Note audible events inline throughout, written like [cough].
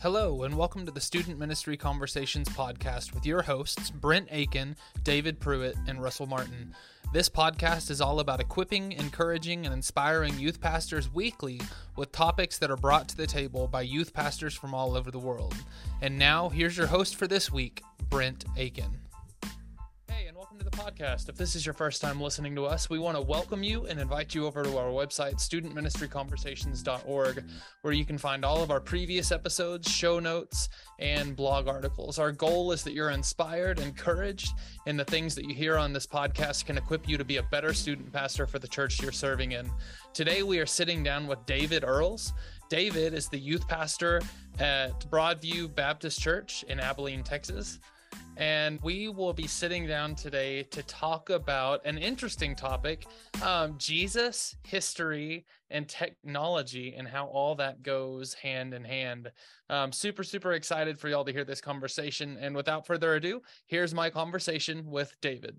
Hello, and welcome to the Student Ministry Conversations podcast with your hosts, Brent Aiken, David Pruitt, and Russell Martin. This podcast is all about equipping, encouraging, and inspiring youth pastors weekly with topics that are brought to the table by youth pastors from all over the world. And now, here's your host for this week, Brent Aiken podcast. If this is your first time listening to us, we want to welcome you and invite you over to our website, studentministryconversations.org, where you can find all of our previous episodes, show notes, and blog articles. Our goal is that you're inspired, encouraged, and the things that you hear on this podcast can equip you to be a better student pastor for the church you're serving in. Today, we are sitting down with David Earles. David is the youth pastor at Broadview Baptist Church in Abilene, Texas and we will be sitting down today to talk about an interesting topic um, Jesus, history, and technology, and how all that goes hand in hand. Um, super, super excited for y'all to hear this conversation. And without further ado, here's my conversation with David.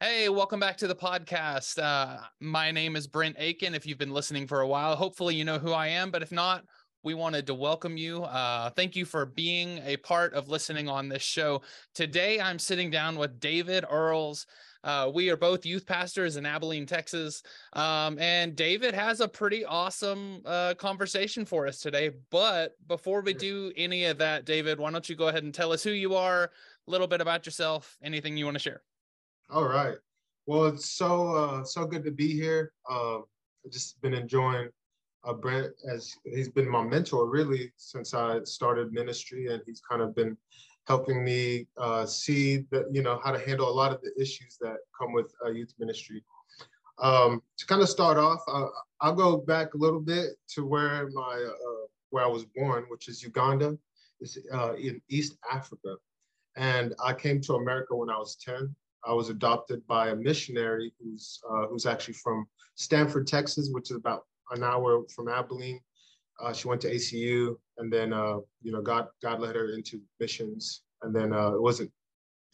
Hey, welcome back to the podcast. Uh, my name is Brent Aiken. If you've been listening for a while, hopefully you know who I am. But if not, we wanted to welcome you. Uh, thank you for being a part of listening on this show. Today, I'm sitting down with David Earles. Uh, we are both youth pastors in Abilene, Texas. Um, and David has a pretty awesome uh, conversation for us today. But before we do any of that, David, why don't you go ahead and tell us who you are, a little bit about yourself, anything you want to share? All right. Well, it's so uh, so good to be here. Uh, I've just been enjoying uh, Brent as he's been my mentor really since I started ministry, and he's kind of been helping me uh, see that you know how to handle a lot of the issues that come with uh, youth ministry. Um, to kind of start off, uh, I'll go back a little bit to where my uh, where I was born, which is Uganda, it's uh, in East Africa, and I came to America when I was ten. I was adopted by a missionary who's who's actually from Stamford, Texas, which is about an hour from Abilene. Uh, she went to ACU, and then uh, you know God God led her into missions, and then uh, it wasn't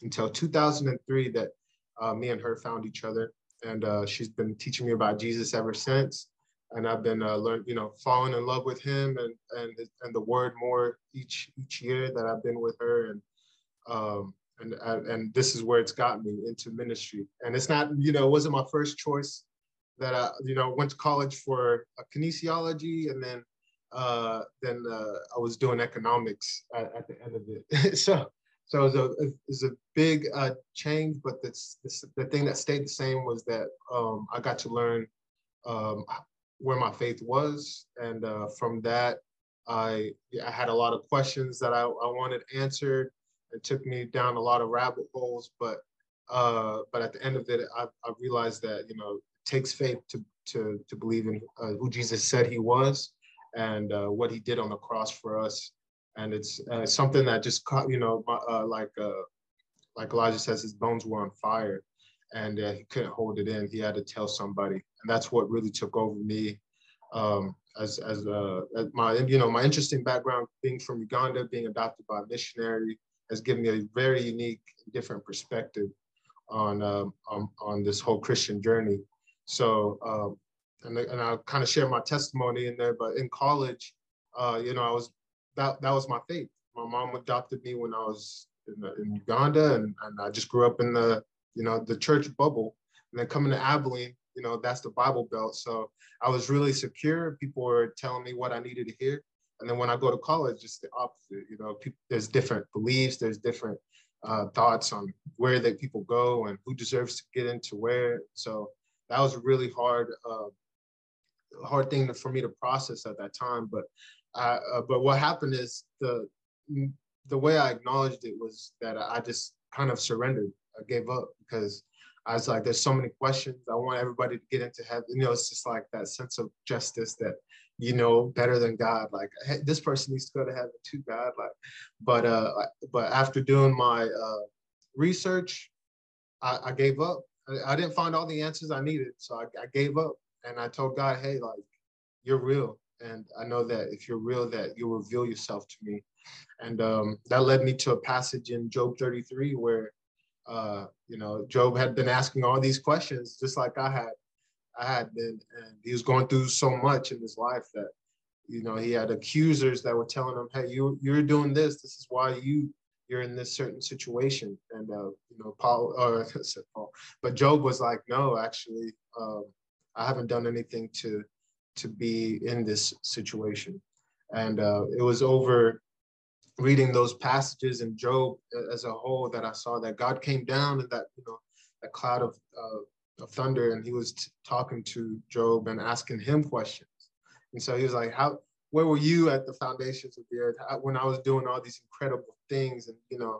until 2003 that uh, me and her found each other, and uh, she's been teaching me about Jesus ever since, and I've been uh, learn you know falling in love with him and and and the Word more each each year that I've been with her, and um, and and this is where it's got me into ministry, and it's not you know it wasn't my first choice that I, you know, went to college for kinesiology, and then uh, then uh, I was doing economics at, at the end of it. [laughs] so so it was a it was a big uh, change, but that's, the thing that stayed the same was that um, I got to learn um, where my faith was, and uh, from that, I I had a lot of questions that I, I wanted answered. It took me down a lot of rabbit holes, but uh, but at the end of it, I, I realized that you know takes faith to to to believe in uh, who Jesus said he was and uh, what he did on the cross for us. And it's uh, something that just caught, you know, uh, like uh, like Elijah says, his bones were on fire, and uh, he couldn't hold it in. He had to tell somebody, and that's what really took over me. Um, as as, as my you know my interesting background, being from Uganda, being adopted by a missionary, has given me a very unique, different perspective on um, on, on this whole Christian journey. So, um, and, and I'll kind of share my testimony in there, but in college, uh, you know, I was, that, that was my faith. My mom adopted me when I was in, the, in Uganda and, and I just grew up in the, you know, the church bubble. And then coming to Abilene, you know, that's the Bible Belt. So I was really secure. People were telling me what I needed to hear. And then when I go to college, it's the opposite. You know, people, there's different beliefs, there's different uh, thoughts on where that people go and who deserves to get into where. So that was a really hard uh, hard thing to, for me to process at that time. But uh, but what happened is the the way I acknowledged it was that I just kind of surrendered. I gave up because I was like, there's so many questions. I want everybody to get into heaven. You know, it's just like that sense of justice that you know better than God. Like hey, this person needs to go to heaven too, God. Like, but uh, but after doing my uh, research, I, I gave up I, didn't find all the answers I needed. So I, I gave up and I told God, hey, like, you're real. And I know that if you're real, that you'll reveal yourself to me. And um, that led me to a passage in Job 33 where, uh, you know, Job had been asking all these questions just like I had. I had been, and he was going through so much in his life that you know, he had accusers that were telling him, "Hey, you you're doing this. This is why you you're in this certain situation." And uh, you know, Paul [laughs] or said Paul, but Job was like, "No, actually, um, I haven't done anything to to be in this situation." And uh, it was over reading those passages in Job as a whole that I saw that God came down in that you know that cloud of uh, of thunder, and He was t- talking to Job and asking him questions and so he was like, "How? Where were you at the foundations of the earth when I was doing all these incredible things?" And you know,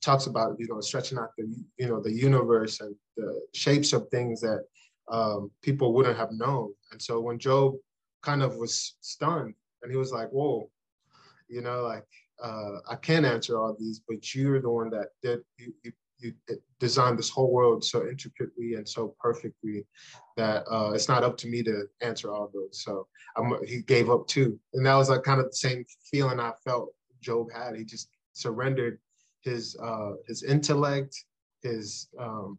talks about you know stretching out the you know the universe and the shapes of things that um, people wouldn't have known. And so when Job kind of was stunned, and he was like, "Whoa, you know, like uh, I can't answer all these, but you're the one that did you, you you designed this whole world so intricately and so perfectly that uh, it's not up to me to answer all those. So I'm, he gave up too, and that was like kind of the same feeling I felt Job had. He just surrendered his uh, his intellect, his um,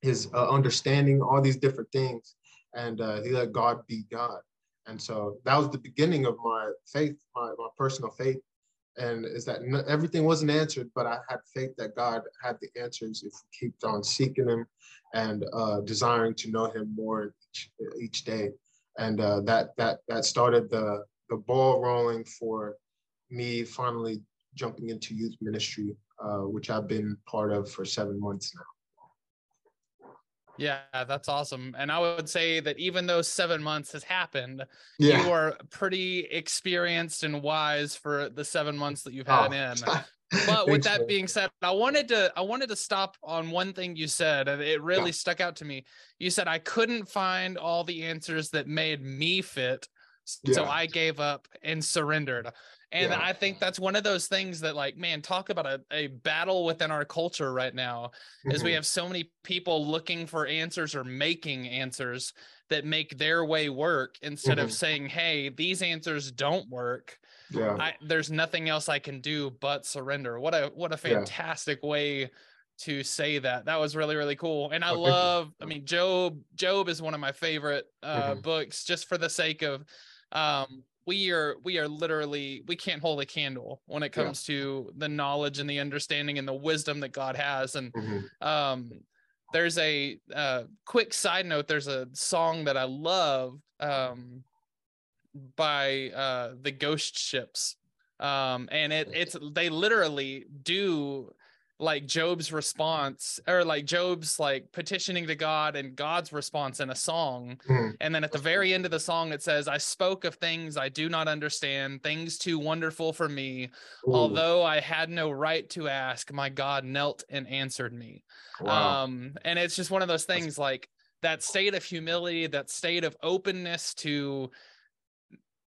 his uh, understanding, all these different things, and uh, he let God be God. And so that was the beginning of my faith, my, my personal faith. And is that everything wasn't answered, but I had faith that God had the answers if we kept on seeking Him and uh, desiring to know Him more each, each day, and uh, that that that started the the ball rolling for me finally jumping into youth ministry, uh, which I've been part of for seven months now. Yeah, that's awesome. And I would say that even though seven months has happened, yeah. you are pretty experienced and wise for the seven months that you've had oh. in. [laughs] But with that being said, I wanted to I wanted to stop on one thing you said, and it really yeah. stuck out to me. You said I couldn't find all the answers that made me fit, so yeah. I gave up and surrendered. And yeah. I think that's one of those things that, like, man, talk about a, a battle within our culture right now mm-hmm. is we mm-hmm. have so many people looking for answers or making answers that make their way work instead mm-hmm. of saying, hey, these answers don't work. Yeah. I, there's nothing else I can do but surrender. What a what a fantastic yeah. way to say that. That was really really cool. And I oh, love. I mean, Job. Job is one of my favorite uh, mm-hmm. books, just for the sake of um, we are we are literally we can't hold a candle when it comes yeah. to the knowledge and the understanding and the wisdom that God has. And mm-hmm. um, there's a uh, quick side note. There's a song that I love um, by uh, the Ghost Ships, um, and it it's they literally do like Job's response or like Job's like petitioning to God and God's response in a song. Mm. And then at the very end of the song, it says, I spoke of things I do not understand, things too wonderful for me. Ooh. Although I had no right to ask, my God knelt and answered me. Wow. Um, and it's just one of those things like that state of humility, that state of openness to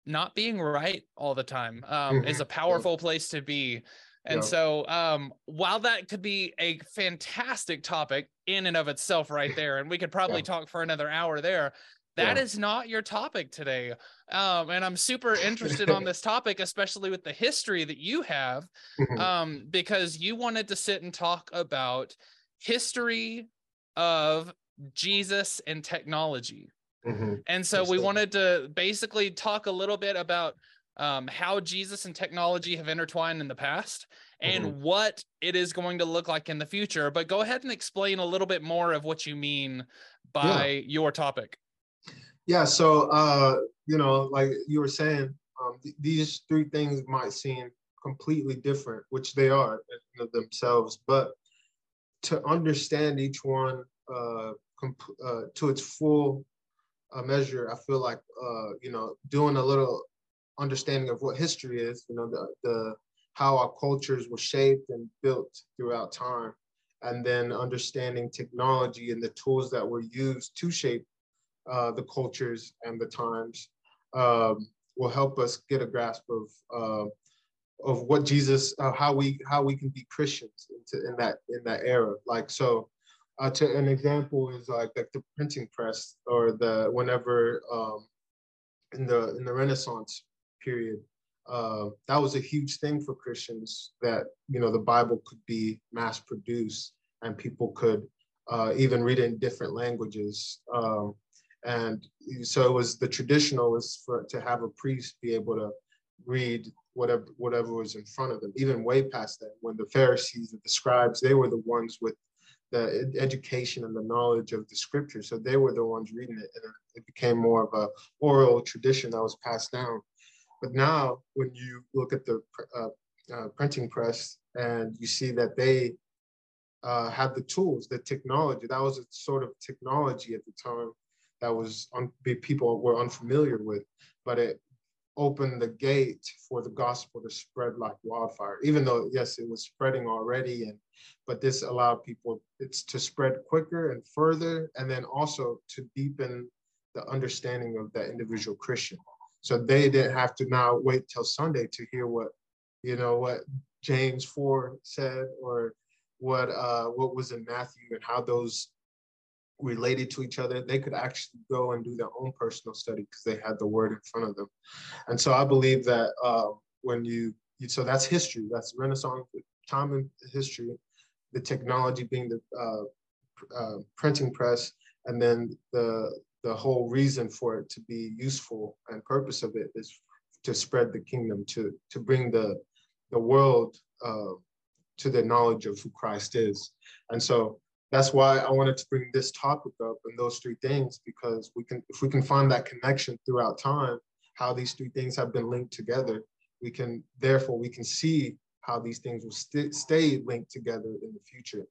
not being right all the time um, mm-hmm. is a powerful place to be and yep. so, um, while that could be a fantastic topic in and of itself, right there, and we could probably yeah. talk for another hour there, that yeah. is not your topic today. Um, and I'm super interested on this topic, especially with the history that you have, mm-hmm. um, because you wanted to sit and talk about history of Jesus and technology. Mm-hmm. And so we wanted to basically talk a little bit about um, how Jesus and technology have intertwined in the past and mm-hmm. what it is going to look like in the future. But go ahead and explain a little bit more of what you mean by yeah. your topic. Yeah. So, uh, you know, like you were saying, um, th- these three things might seem completely different, which they are themselves, but to understand each one uh, comp- uh, to its full uh, measure, I feel like, uh, you know, doing a little understanding of what history is, you know, the, the how our cultures were shaped and built throughout time, and then understanding technology and the tools that were used to shape uh, the cultures and the times um, will help us get a grasp of uh, of what Jesus, uh, how we how we can be Christians into, in that in that era. Like so, uh, to an example is like like the printing press or the whenever um, in the in the Renaissance period, uh, that was a huge thing for Christians that you know the Bible could be mass produced and people could uh, even read it in different languages. Um, And so it was the traditional was for to have a priest be able to read whatever whatever was in front of them, even way past that. When the Pharisees and the scribes, they were the ones with the education and the knowledge of the scripture. So they were the ones reading it, and it became more of a oral tradition that was passed down. But now, when you look at the uh, uh, printing press and you see that they uh, have the tools, the technology, that was a sort of technology at the time that was un- people were unfamiliar with, but it opened the gate for the gospel to spread like wildfire. Even though yes, it was spreading already, and but this allowed people it's to spread quicker and further, and then also to deepen the understanding of that individual Christian. So they didn't have to now wait till Sunday to hear what you know what James four said or what uh, what was in Matthew and how those related to each other, they could actually go and do their own personal study because they had the word in front of them. And so I believe that uh, when you, you, so that's history, that's Renaissance time in history, the technology being the uh, uh, printing press, and then the the whole reason for it to be useful and purpose of it is to spread the kingdom, to to bring the the world uh, to the knowledge of who Christ is. And so that's why I wanted to bring this topic up and those three things because we can, if we can find that connection throughout time, how these three things have been linked together, we can therefore we can see how these things will st- stay linked together in the future.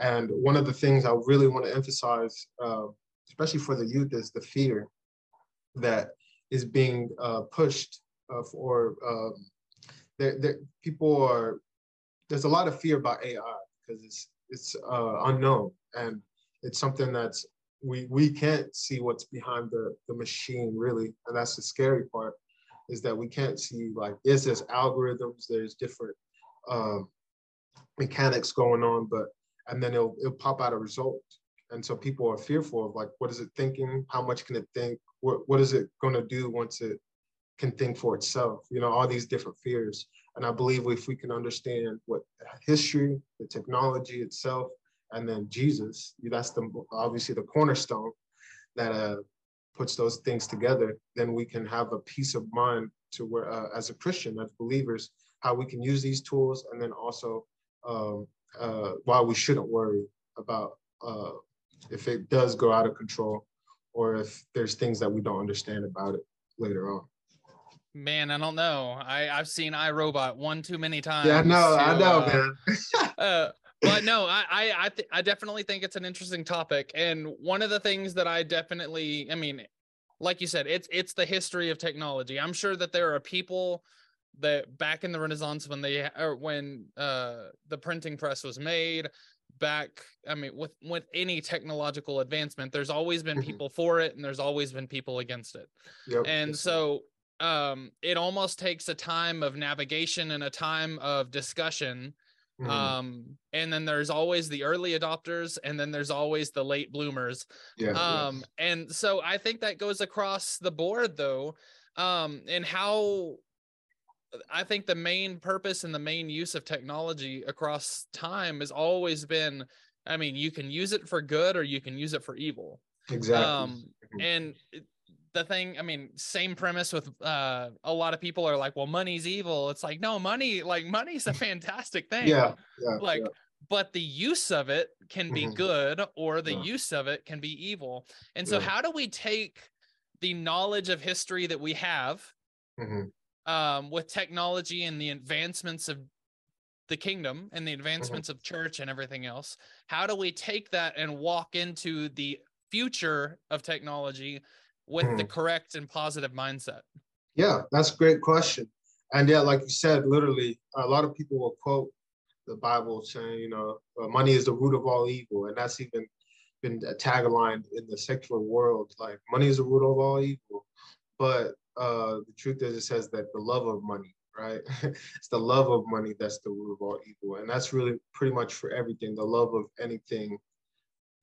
And one of the things I really want to emphasize, uh, especially for the youth, is the fear that is being uh, pushed uh, for. Um, people are there's a lot of fear about AI because it's it's uh, unknown and it's something that's we we can't see what's behind the the machine really and that's the scary part is that we can't see like yes there's algorithms there's different um, mechanics going on but and then it'll, it'll pop out a result and so people are fearful of like what is it thinking? How much can it think? What, what is it going to do once it can think for itself? You know all these different fears. And I believe if we can understand what history, the technology itself, and then Jesus, that's the obviously the cornerstone that uh, puts those things together, then we can have a peace of mind to where, uh, as a Christian, as believers, how we can use these tools, and then also um, uh, why we shouldn't worry about uh, if it does go out of control or if there's things that we don't understand about it later on. Man, I don't know. I I've seen iRobot one too many times. Yeah, I know, I know, uh, man. [laughs] [laughs] uh, but no, I I I, th- I definitely think it's an interesting topic, and one of the things that I definitely, I mean, like you said, it's it's the history of technology. I'm sure that there are people that back in the Renaissance when they or when uh the printing press was made, back i mean with with any technological advancement there's always been mm-hmm. people for it and there's always been people against it yep. and so um it almost takes a time of navigation and a time of discussion mm. um and then there's always the early adopters and then there's always the late bloomers yeah, um and so i think that goes across the board though um and how i think the main purpose and the main use of technology across time has always been i mean you can use it for good or you can use it for evil exactly um mm-hmm. and the thing i mean same premise with uh a lot of people are like well money's evil it's like no money like money's a fantastic [laughs] thing yeah, yeah like yeah. but the use of it can be mm-hmm. good or the yeah. use of it can be evil and so how do we take the knowledge of history that we have mm-hmm. Um, with technology and the advancements of the kingdom and the mm-hmm. advancements of church and everything else how do we take that and walk into the future of technology with mm. the hmm. correct and positive mindset? Yeah, that's a great question. And yeah, like you said, literally, a lot of people will quote the Bible saying, you know, uh, money is the root of all evil. And that's even been a tagline in the secular world like, money is the root of all evil. But uh, the truth is, it says that the love of money, right? [laughs] it's the love of money that's the root of all evil. And that's really pretty much for everything the love of anything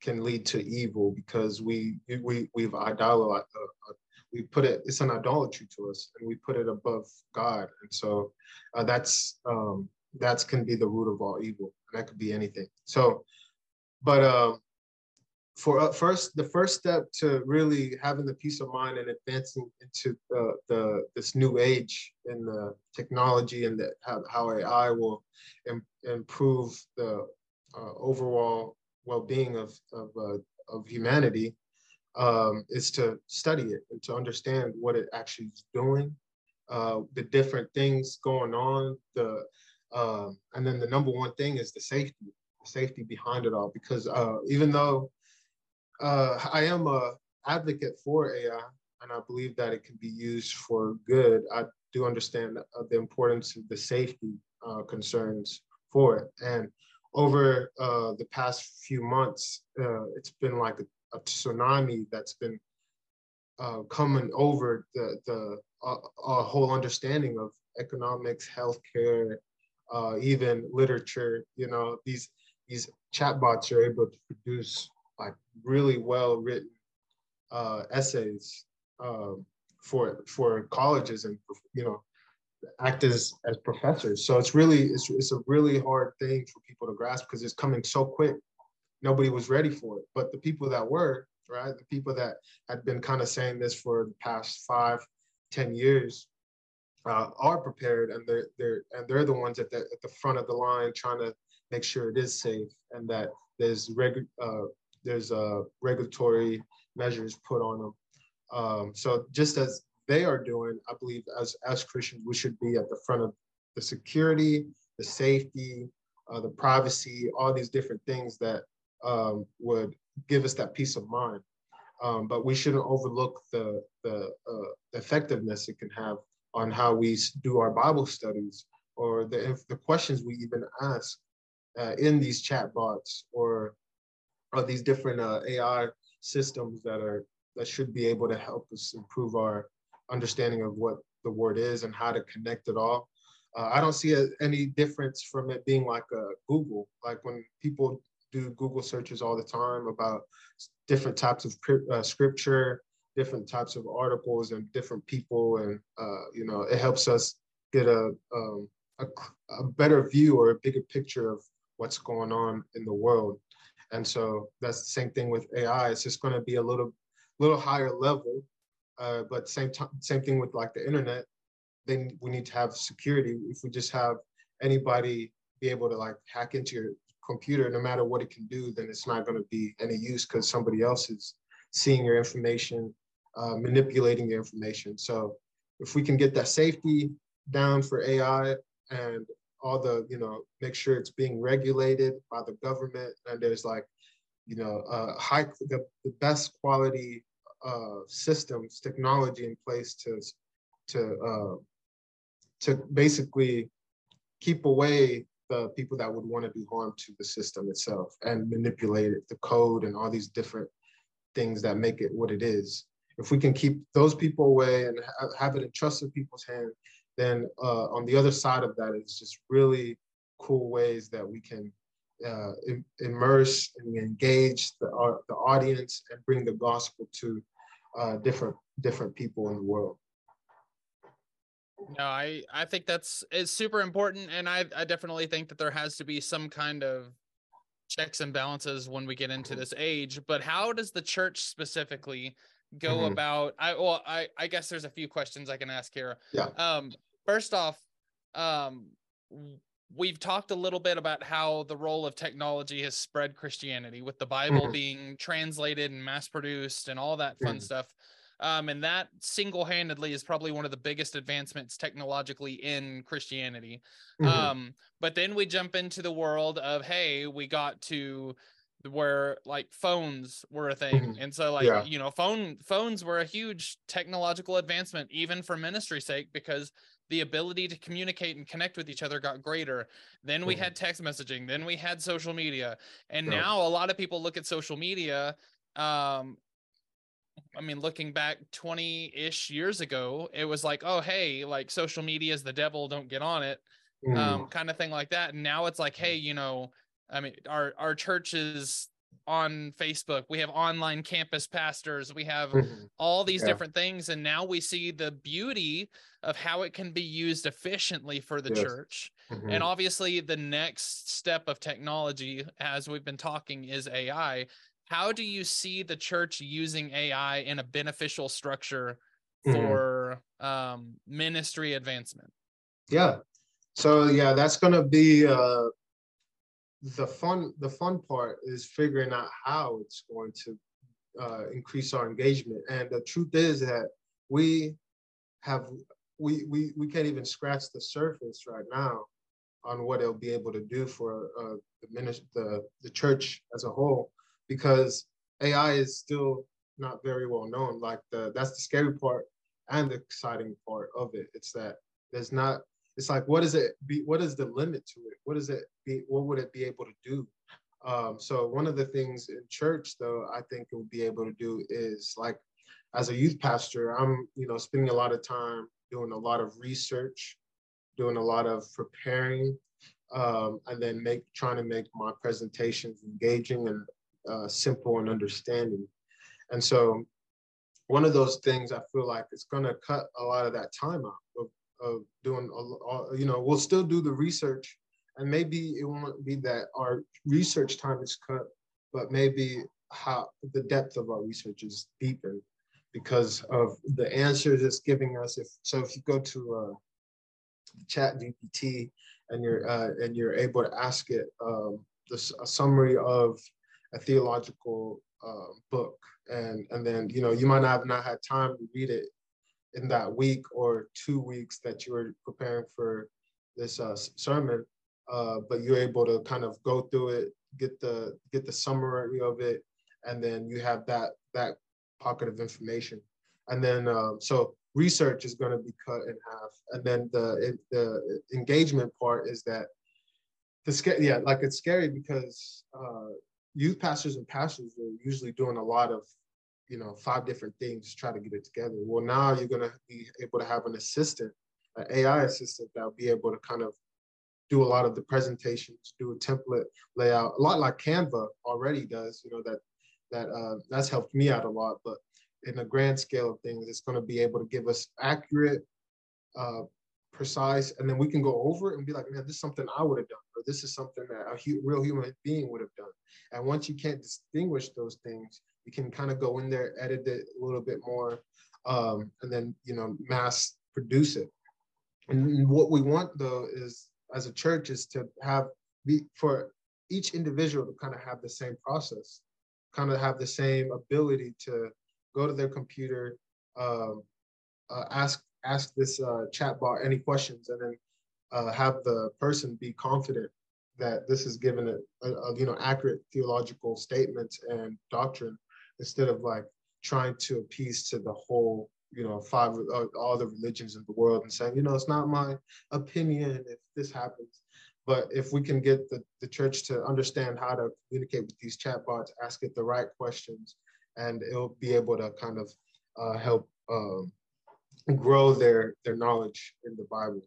can lead to evil because we we we've idolized uh, uh, we put it it's an idolatry to us and we put it above God and so uh, that's um, that's can be the root of all evil and that could be anything so but uh, for uh, first the first step to really having the peace of mind and advancing into the, the this new age in the technology and the, how, how AI will Im- improve the uh, overall well-being of of, uh, of humanity um, is to study it and to understand what it actually is doing, uh, the different things going on, the um, and then the number one thing is the safety, the safety behind it all. Because uh, even though uh, I am a advocate for AI, and I believe that it can be used for good. I do understand the importance of the safety uh, concerns for it. And over uh, the past few months, uh, it's been like a, a tsunami that's been uh, coming over the the uh, whole understanding of economics, healthcare, uh, even literature. You know, these these chatbots are able to produce like really well written uh, essays um, for for colleges and you know act as as professors. So it's really it's it's a really hard thing for people to grasp because it's coming so quick. Nobody was ready for it, but the people that were right, the people that had been kind of saying this for the past five, ten years, uh, are prepared, and they're they're and they're the ones at the at the front of the line trying to make sure it is safe and that there's regu- uh, there's uh, regulatory measures put on them. Um, so just as they are doing, I believe as as Christians, we should be at the front of the security, the safety, uh, the privacy, all these different things that um, would give us that peace of mind. Um, but we shouldn't overlook the the, uh, effectiveness it can have on how we do our Bible studies or the the questions we even ask uh, in these chat bots or or these different uh, AI systems that are that should be able to help us improve our understanding of what the word is and how to connect it all. Uh, I don't see a, any difference from it being like a Google. Like when people do Google searches all the time about different types of uh, scripture, different types of articles, and different people, and uh, you know, it helps us get a, um, a a better view or a bigger picture of what's going on in the world. And so that's the same thing with AI. It's just going to be a little, little higher level. Uh, but same time, same thing with like the internet. Then we need to have security. If we just have anybody be able to like hack into your computer, no matter what it can do, then it's not going to be any use because somebody else is seeing your information, uh, manipulating your information. So if we can get that safety down for AI and all the you know make sure it's being regulated by the government and there's like you know uh, high the, the best quality uh, systems technology in place to to uh, to basically keep away the people that would want to do harm to the system itself and manipulate it, the code and all these different things that make it what it is. If we can keep those people away and ha- have it in trusted people's hands, then uh, on the other side of that is just really cool ways that we can uh, Im- immerse and engage the, uh, the audience and bring the gospel to uh, different different people in the world. No, I I think that's is super important, and I I definitely think that there has to be some kind of checks and balances when we get into this age. But how does the church specifically go mm-hmm. about? I well, I I guess there's a few questions I can ask here. Yeah. Um, first off, um, we've talked a little bit about how the role of technology has spread Christianity with the Bible mm-hmm. being translated and mass produced and all that fun mm-hmm. stuff. Um, and that single handedly is probably one of the biggest advancements technologically in Christianity. Mm-hmm. Um, but then we jump into the world of, hey, we got to where like phones were a thing mm-hmm. and so like yeah. you know phone phones were a huge technological advancement even for ministry's sake because the ability to communicate and connect with each other got greater. Then we mm-hmm. had text messaging, then we had social media. And yeah. now a lot of people look at social media um I mean, looking back 20 ish years ago, it was like, oh, hey, like social media is the devil, don't get on it, mm. um, kind of thing like that. And now it's like, hey, you know, I mean, our, our churches on Facebook. We have online campus pastors. We have mm-hmm. all these yeah. different things. And now we see the beauty of how it can be used efficiently for the yes. church. Mm-hmm. And obviously, the next step of technology, as we've been talking, is AI. how do you see the church using ai in a beneficial structure Mhm. for um, ministry advancement Yeah. So yeah, that's gonna be uh, the fun. The fun part is figuring out how it's going to uh, increase our engagement. And the truth is that we have we we we can't even scratch the surface right now on what it'll be able to do for uh, the ministry, the the church as a whole, because AI is still not very well known. Like the that's the scary part and the exciting part of it. It's that there's not it's like what is it be what is the limit to it? What is it be what would it be able to do? Um, so one of the things in church though i think it would be able to do is like as a youth pastor i'm you know spending a lot of time doing a lot of research doing a lot of preparing um, and then make trying to make my presentations engaging and uh, simple and understanding. And so one of those things i feel like it's going to cut a lot of that time out of of doing, a, you know, we'll still do the research, and maybe it won't be that our research time is cut, but maybe how the depth of our research is deepened because of the answers it's giving us. If so, if you go to uh, Chat GPT and you're uh, and you're able to ask it um, this, a summary of a theological uh, book, and and then you know you might not have not had time to read it in that week or two weeks that you were preparing for this uh, sermon, uh, but you're able to kind of go through it, get the get the summary of it, and then you have that that pocket of information, and then uh, so research is going to be cut in half, and then the the engagement part is that the scare yeah like it's scary because uh, youth pastors and pastors are usually doing a lot of you know, five different things try to get it together. Well, now you're going to be able to have an assistant, an AI assistant that will be able to kind of do a lot of the presentations, do a template layout, a lot like Canva already does. You know that that uh, that's helped me out a lot. But in a grand scale of things, it's going to be able to give us accurate, uh, precise, and then we can go over it and be like, man, this is something I would have done, or this is something that a hu- real human being would have done. And once you can't distinguish those things, you can kind of go in there, edit it a little bit more, um, and then you know mass produce it. And what we want though is as a church is to have be for each individual to kind of have the same process, kind of have the same ability to go to their computer, um, uh, ask ask this uh, chat bar any questions, and then uh, have the person be confident that this is given a, a, a, you know accurate theological statements and doctrine instead of like trying to appease to the whole you know five uh, all the religions in the world and saying you know it's not my opinion if this happens. But if we can get the, the church to understand how to communicate with these chatbots ask it the right questions and it'll be able to kind of uh, help um, grow their their knowledge in the bible.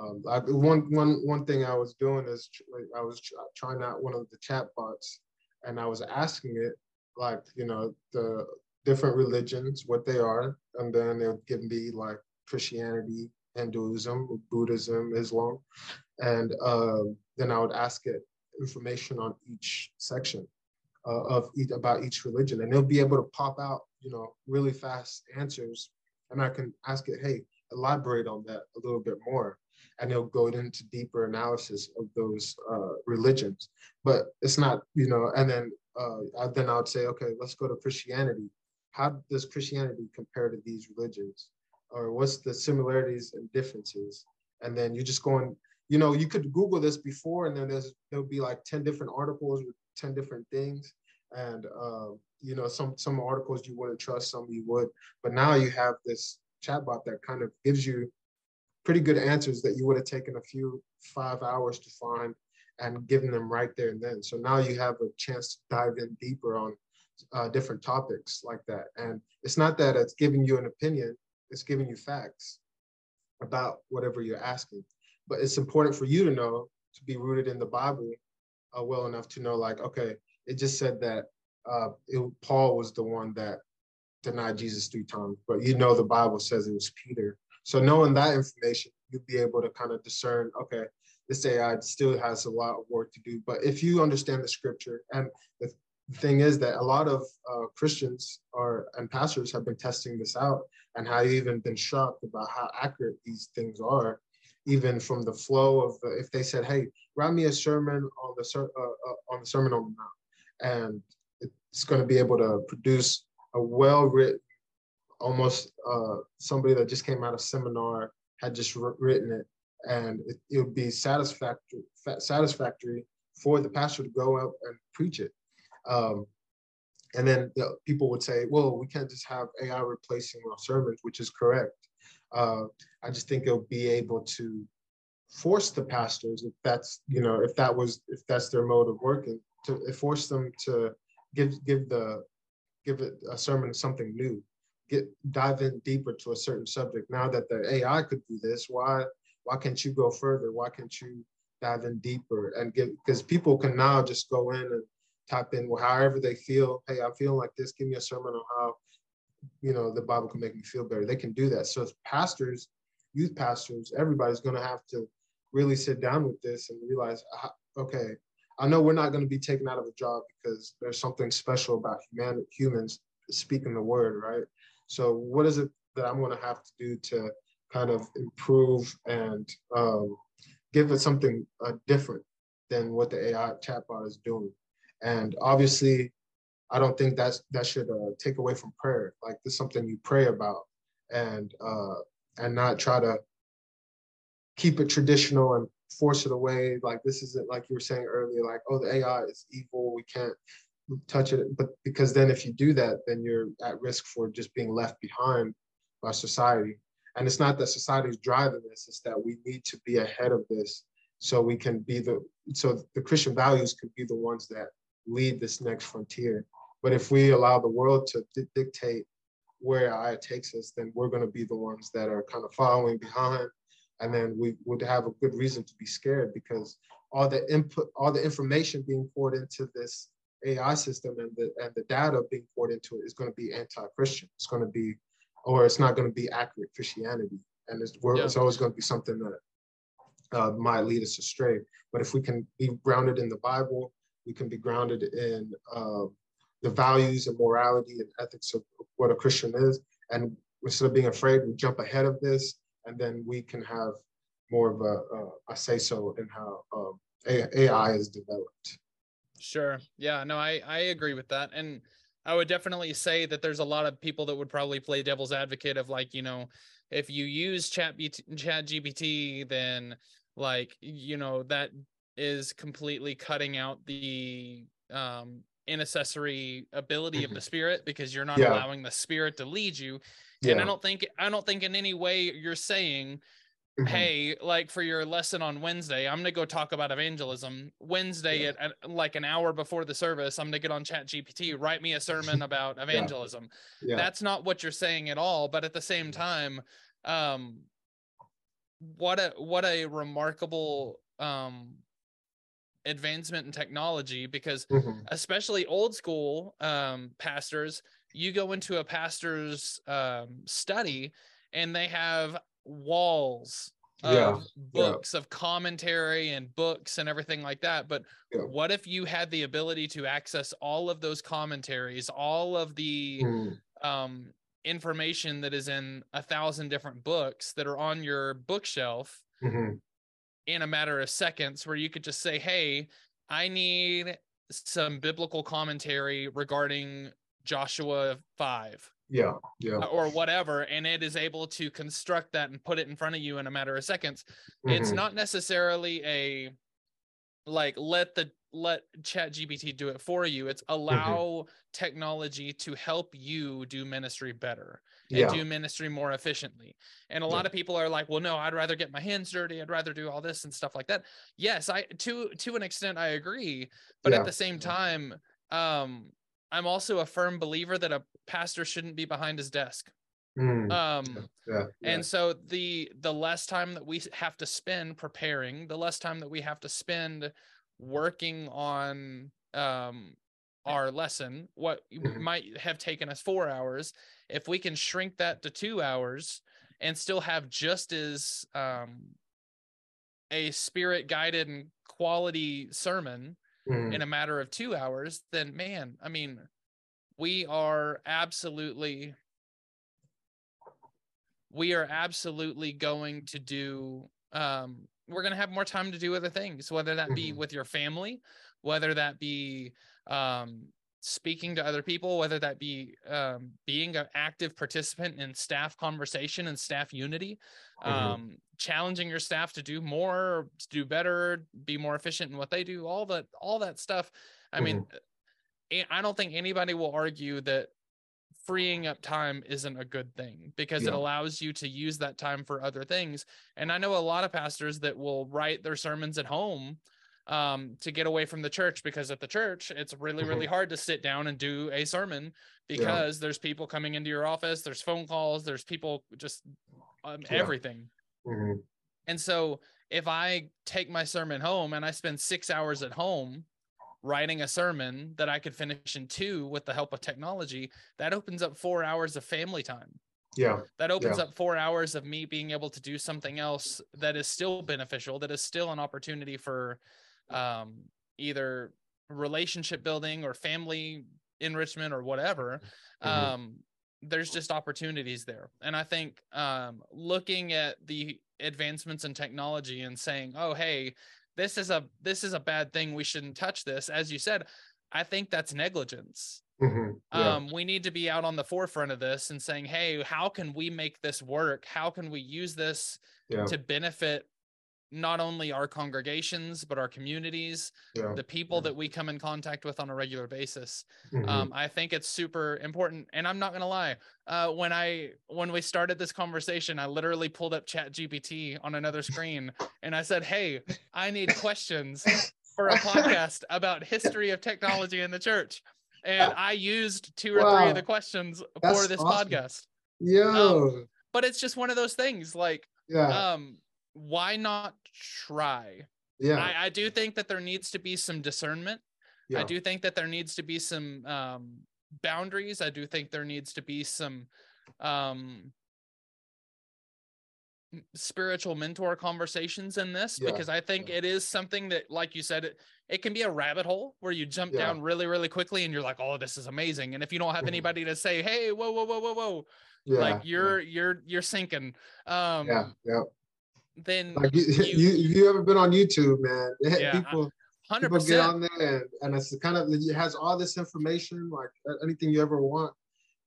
Um, I, one one one thing I was doing is I was trying out one of the chat bots, and I was asking it like you know the different religions, what they are, and then they'll give me like Christianity, Hinduism, Buddhism, Islam, and uh, then I would ask it information on each section uh, of each, about each religion, and they'll be able to pop out you know really fast answers, and I can ask it, hey, elaborate on that a little bit more and it'll go into deeper analysis of those uh, religions. But it's not, you know, and then uh, then I would say, okay, let's go to Christianity. How does Christianity compare to these religions? Or what's the similarities and differences? And then you just go and, you know, you could Google this before and then there's, there'll be like 10 different articles with 10 different things. And, uh, you know, some, some articles you wouldn't trust, some you would, but now you have this chatbot that kind of gives you pretty good answers that you would have taken a few five hours to find and giving them right there and then. So now you have a chance to dive in deeper on uh, different topics like that. And it's not that it's giving you an opinion, it's giving you facts about whatever you're asking. But it's important for you to know to be rooted in the Bible uh, well enough to know, like, okay, it just said that uh, it, Paul was the one that denied Jesus three times, but you know the Bible says it was Peter. So knowing that information, you'd be able to kind of discern, okay, this AI still has a lot of work to do. But if you understand the scripture and the, thing is that a lot of uh, Christians are and pastors have been testing this out and have even been shocked about how accurate these things are, even from the flow of the, if they said, "Hey, write me a sermon on the ser- uh, uh, on the Sermon on the Mount," and it's going to be able to produce a well-written, almost uh, somebody that just came out of seminar had just written it, and it, it would be satisfactory satisfactory for the pastor to go up and preach it. Um, and then the, people would say, well, we can't just have AI replacing our sermons, which is correct. Uh, I just think it'll be able to force the pastors, if that's, you know, if that was, if that's their mode of working, to force them to give, give the, give it a sermon something new, get, dive in deeper to a certain subject. Now that the AI could do this, why, why can't you go further? Why can't you dive in deeper and give, because people can now just go in and type in well, however they feel. Hey, I'm feeling like this. Give me a sermon on how, you know, the Bible can make me feel better. They can do that. So as pastors, youth pastors, everybody's going to have to really sit down with this and realize, ah, okay, I know we're not going to be taken out of a job because there's something special about human humans speaking the word, right? So what is it that I'm going to have to do to kind of improve and um, give it something uh, different than what the AI chatbot is doing? And obviously, I don't think that's that should uh, take away from prayer. Like this is something you pray about, and uh, and not try to keep it traditional and force it away. Like this isn't like you were saying earlier. Like oh, the AI is evil. We can't touch it. But because then if you do that, then you're at risk for just being left behind by society. And it's not that society is driving this; it's that we need to be ahead of this so we can be the so the Christian values could be the ones that lead this next frontier. But if we allow the world to di- dictate where AI takes us, then we're going to be the ones that are kind of following behind. And then we would have a good reason to be scared because all the input, all the information being poured into this AI system and the and the data being poured into it is going to be anti-Christian. It's going to be, or it's not going to be accurate Christianity, and it's, yeah. it's always going to be something that uh, might lead us astray. But if we can be grounded in the Bible we can be grounded in uh, the values and morality and ethics of what a Christian is. And instead of being afraid, we jump ahead of this, and then we can have more of a, a, a say so in how um, AI is developed. Sure. Yeah. No, I I agree with that, and I would definitely say that there's a lot of people that would probably play devil's advocate of like you know if you use chat chat gpt then like you know that is completely cutting out the um inaccessory ability of the mm-hmm. spirit because you're not yeah. allowing the spirit to lead you yeah. and i don't think i don't think in any way you're saying mm-hmm. hey like for your lesson on wednesday i'm gonna go talk about evangelism wednesday yeah. at, at, like an hour before the service i'm gonna get on chat gpt write me a sermon about [laughs] evangelism that's not what you're saying at all but at the same time um what a what a remarkable um advancement in technology because mm-hmm. especially old school um, pastors you go into a pastor's um, study and they have walls of yeah, books yeah. of commentary and books and everything like that but yeah. what if you had the ability to access all of those commentaries all of the mm. um, information that is in a thousand different books that are on your bookshelf mm-hmm in a matter of seconds where you could just say, Hey, I need some biblical commentary regarding Joshua 5. Yeah. Yeah. Or whatever. And it is able to construct that and put it in front of you in a matter of seconds. Mm-hmm. It's not necessarily a like let the let chat gpt do it for you it's mm-hmm. allow mm-hmm. technology to help you do ministry better and yeah. do ministry more efficiently and a yeah. lot of people are like well no i'd rather get my hands dirty i'd rather do all this and stuff like that yes i to to an extent i agree but yeah. at the same time um i'm also a firm believer that a pastor shouldn't be behind his desk Mm. Um, yeah, yeah. and so the the less time that we have to spend preparing, the less time that we have to spend working on um our lesson, what mm-hmm. might have taken us four hours, if we can shrink that to two hours and still have just as um, a spirit guided and quality sermon, Mhm. in a matter of two hours, then man, I mean, we are absolutely we are absolutely going to do um we're going to have more time to do other things whether that be Mhm. with your family whether that be um speaking to other people whether that be um being an active participant in staff conversation and staff unity Mhm. um challenging your staff to do more to do better be more efficient in what they do all that all that stuff. I mean eh, i don't think anybody will argue that freeing up time isn't a good thing because it allows you to use that time for other things. And i know a lot of pastors that will write their sermons at home um, to get away from the church because at the church it's really really hard to sit down and do a sermon because there's people coming into your office there's phone calls there's people just um, Yeah. everything Mhm. and so if I take my sermon home and I spend six hours at home writing a sermon that I could finish in two with the help of technology, that opens up four hours of family time. Yeah. That opens Yeah. up four hours of me being able to do something else that is still beneficial, that is still an opportunity for um, either relationship building or family enrichment or whatever. Mhm. Um, there's just opportunities there. And I think um, looking at the advancements in technology and saying, oh, hey, this is a this is a bad thing. We shouldn't touch this. As you said, I think that's negligence Mhm. Yeah. um, we need to be out on the forefront of this and saying, hey, how can we make this work? How can we use this yeah. to benefit not only our congregations, but our communities, Yeah. the people Yeah. that we come in contact with on a regular basis? Mhm. Um, I think it's super important. And I'm not gonna lie, uh, when I when we started this conversation, I literally pulled up Chat GPT on another screen and I said, Hey, I need questions for a podcast about history of technology in the church. And I used two or three of the questions for this awesome. podcast. Yo. But it's just one of those things like, yeah. um, why not try? yeah. I, I do think that there needs to be some discernment. yeah. I do think that there needs to be some um, boundaries. I do think there needs to be some um, spiritual mentor conversations in this Yeah, because I think yeah. it is something that, like you said, it, it can be a rabbit hole where you jump Yeah. down really, really quickly and you're like, oh, this is amazing. And if you don't have Mhm. anybody to say, hey, whoa, whoa, whoa, whoa, whoa, like you're you're you're sinking. Um, yeah, Yeah. Then Like you, [laughs] you- you, you ever been on YouTube, man? [laughs] Yeah, people, hundred people get on there, and, and it's kind of it has all this information, like anything you ever want.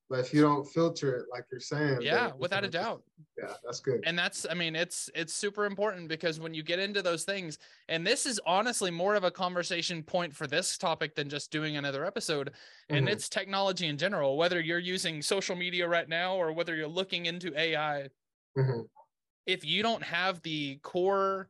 But if you don't filter it, like you're saying, Yeah, without a doubt. Yeah, that's good. and that's i mean it's it's super important because when you get into those things and this is honestly more of a conversation point for this topic than just doing another episode and Mhm. it's technology in general whether you're using social media right now or whether you're looking into ai Mhm. If you don't have the core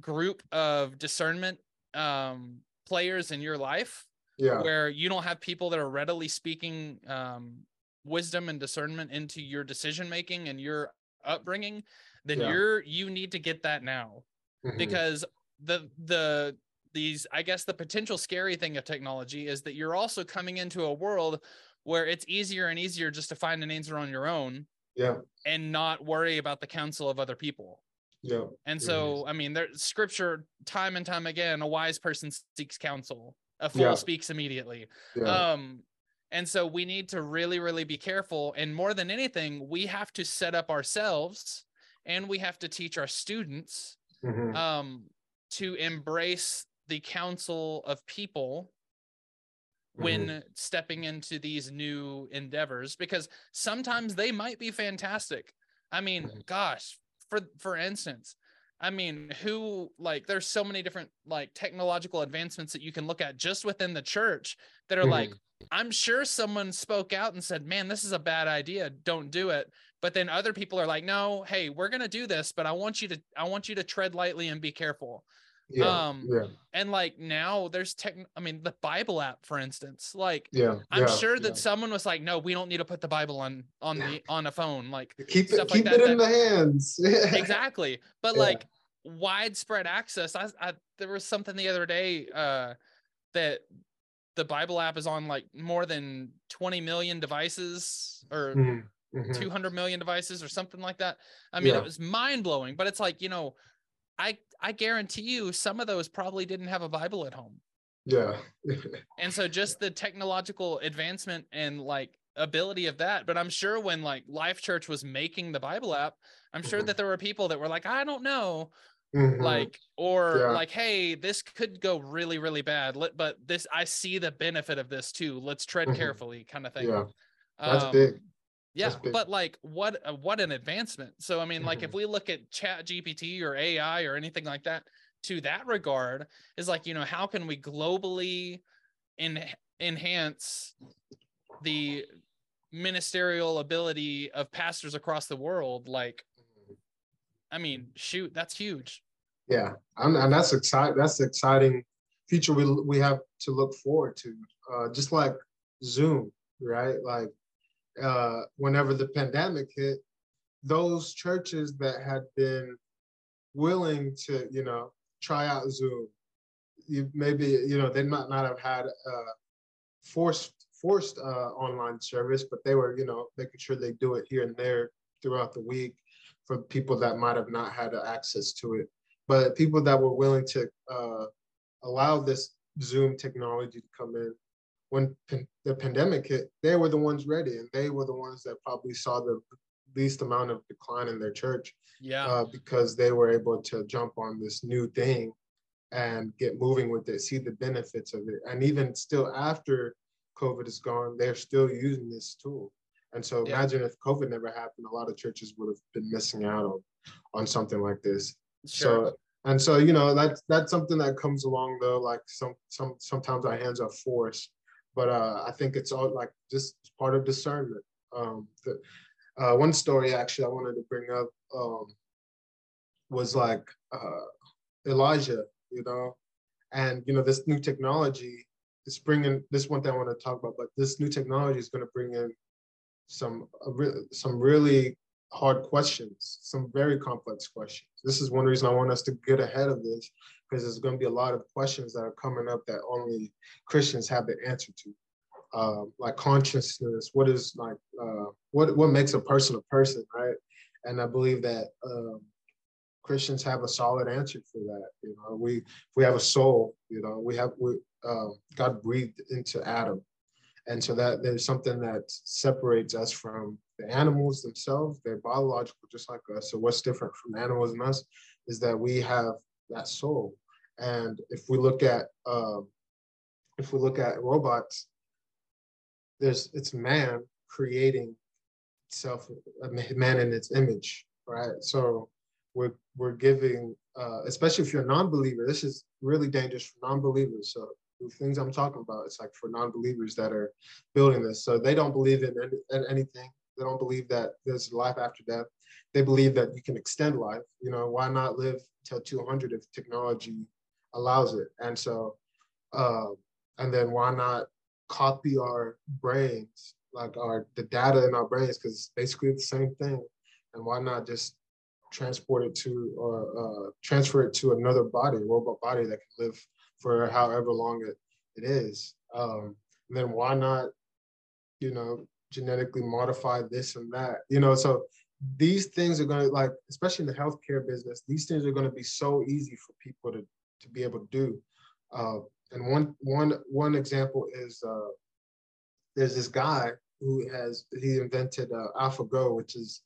group of discernment um players in your life yeah. where you don't have people that are readily speaking um, wisdom and discernment into your decision making and your upbringing then Yeah. you're you need to get that now Mhm. because the the these i guess the potential scary thing of technology is that you're also coming into a world where it's easier and easier just to find an answer on your own yeah. and not worry about the counsel of other people Yeah. and so, I mean, there's scripture time and time again, a wise person seeks counsel, a fool Yeah. speaks immediately. Yeah. Um, and so we need to really, really be careful. And more than anything, we have to set up ourselves and we have to teach our students Mhm. um, to embrace the counsel of people when Mm-hmm. stepping into these new endeavors because sometimes they might be fantastic. I mean, gosh, for for instance, I mean, who like there's so many different like technological advancements that you can look at just within the church that are Mhm. like I'm sure someone spoke out and said, "Man, this is a bad idea. Don't do it." But then other people are like, "No, hey, we're going to do this, but I want you to I want you to tread lightly and be careful." Yeah. um, yeah. And like now there's tech I mean, the Bible app for instance, like Yeah. I'm yeah, sure that yeah. someone was like, "No, we don't need to put the Bible on on the on a phone." Like keep it stuff like keep that it in that- the hands. [laughs] exactly but like widespread access I, I there was something the other day uh that the bible app is on like more than 20 million devices or Mhm. Mhm. 200 million devices or something like that i mean it was mind-blowing but it's like you know i i guarantee you some of those probably didn't have a bible at home Yeah. [laughs] and so just the technological advancement and like ability of that. But I'm sure when like Life Church was making the Bible app, I'm sure Mhm. that there were people that were like, I don't know, Mhm. like or Yeah. like hey this could go really really bad Let- but this i see the benefit of this too let's tread Mhm. carefully kind of thing yeah, that's Um, big. Yeah but like what uh, what an advancement so i mean like if Mhm. we look at chat gpt or ai or anything like that to that regard is like you know how can we globally en- enhance the ministerial ability of pastors across the world like i mean shoot that's huge Yeah, and, and that's exciting. That's the exciting future we we have to look forward to. Uh, just like Zoom, right? Like uh, whenever the pandemic hit, those churches that had been willing to, you know, try out Zoom, you maybe you know they might not have had uh, forced forced uh, online service, but they were, you know, making sure they do it here and there throughout the week for people that might have not had access to it. But people that were willing to uh, allow this Zoom technology to come in when the pandemic hit, they were the ones ready, and they were the ones that probably saw the least amount of decline in their church yeah uh, because they were able to jump on this new thing and get moving with it, see the benefits of it, and even still after COVID is gone, they're still using this tool. And so Yeah. imagine if COVID never happened, a lot of churches would have been missing out on on something like this. sure So and so you know that's that's something that comes along though. Like some some sometimes our hands are forced, but uh, I think it's all like just part of discernment. Um, the, uh, one story actually I wanted to bring up um, was like uh, Elijah, you know, and you know this new technology is bringing this one thing I want to talk about, but this new technology is going to bring in some uh, re- some really hard questions, some very complex questions. This is one reason I want us to get ahead of this because there's going to be a lot of questions that are coming up that only Christians have the answer to. Uh, like consciousness, what is like, uh, what what makes a person a person, right? And I believe that um, Christians have a solid answer for that. You know, we we have a soul. You know, we have we uh, God breathed into Adam, and so that there's something that separates us from the animals themselves. They're biological, just like us. So what's different from animals and us is that we have that soul. And if we look at um, if we look at robots, there's it's man creating self man in its image, right? So we're we're giving, uh, especially if you're a non-believer, this is really dangerous for non-believers. So the things I'm talking about, it's like for non-believers that are building this. So they don't believe in, in anything. They don't believe that there's life after death. They believe that you can extend life. You know, why not live till 200 if technology allows it? And so, uh, and then why not copy our brains, like our the data in our brains, because it's basically the same thing. And why not just transport it to or uh, transfer it to another body, robot body that can live for however long it, it is. Um, then why not, you know, genetically modify this and that? You know, so these things are going to like, especially in the healthcare business, these things are going to be so easy for people to to be able to do. Uh, and one one one example is uh, there's this guy who has he invented uh, AlphaGo, which is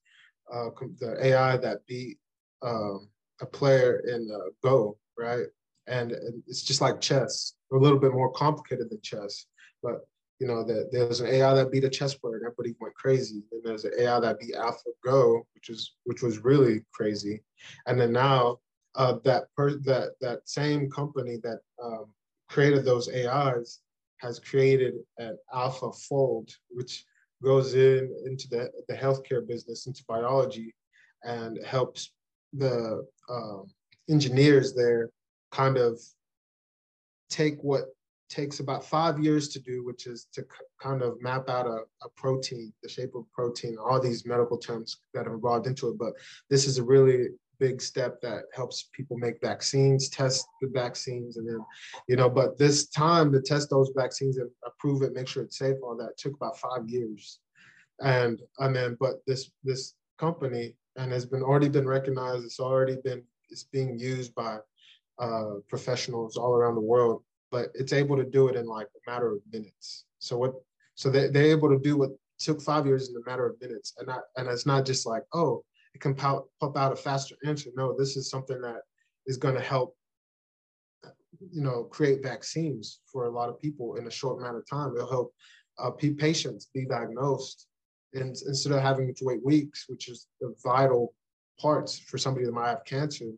uh, the AI that beat um, a player in uh, Go, right? And it's just like chess, a little bit more complicated than chess. But you know, that there's an AI that beat a chess and everybody went crazy. And there's an AI that beat AlphaGo, which is which was really crazy. And then now uh, that per- that that same company that um, created those AIs has created an AlphaFold, which goes in into the, the healthcare business, into biology, and helps the um, engineers there kind of take what takes about five years to do, which is to kind of map out a, a protein, the shape of protein, all these medical terms that are involved into it. But this is a really big step that helps people make vaccines, test the vaccines, and then, you know, but this time to test those vaccines and approve it, make sure it's safe, all that took about five years. And I mean, but this this company and has been already been recognized, it's already been it's being used by uh, professionals all around the world. But it's able to do it in like a matter of minutes. So what? So they, they're able to do what took five years in a matter of minutes, and not and it's not just like oh it can pop, pop out a faster answer. No, this is something that is going to help you know create vaccines for a lot of people in a short amount of time. It'll help uh, patients be diagnosed and instead of having to wait weeks, which is the vital parts for somebody that might have cancer,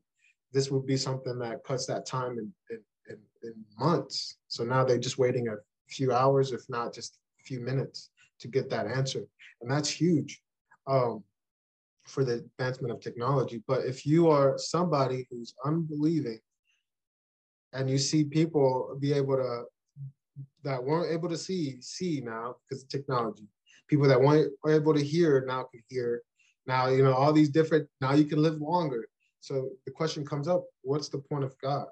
this would be something that cuts that time in, in, months. So now they're just waiting a few hours, if not just a few minutes to get that answer. And that's huge um, for the advancement of technology. But if you are somebody who's unbelieving and you see people be able to that weren't able to see see now because of technology people that weren't able to hear now can hear now you know all these different now you can live longer so the question comes up what's the point of god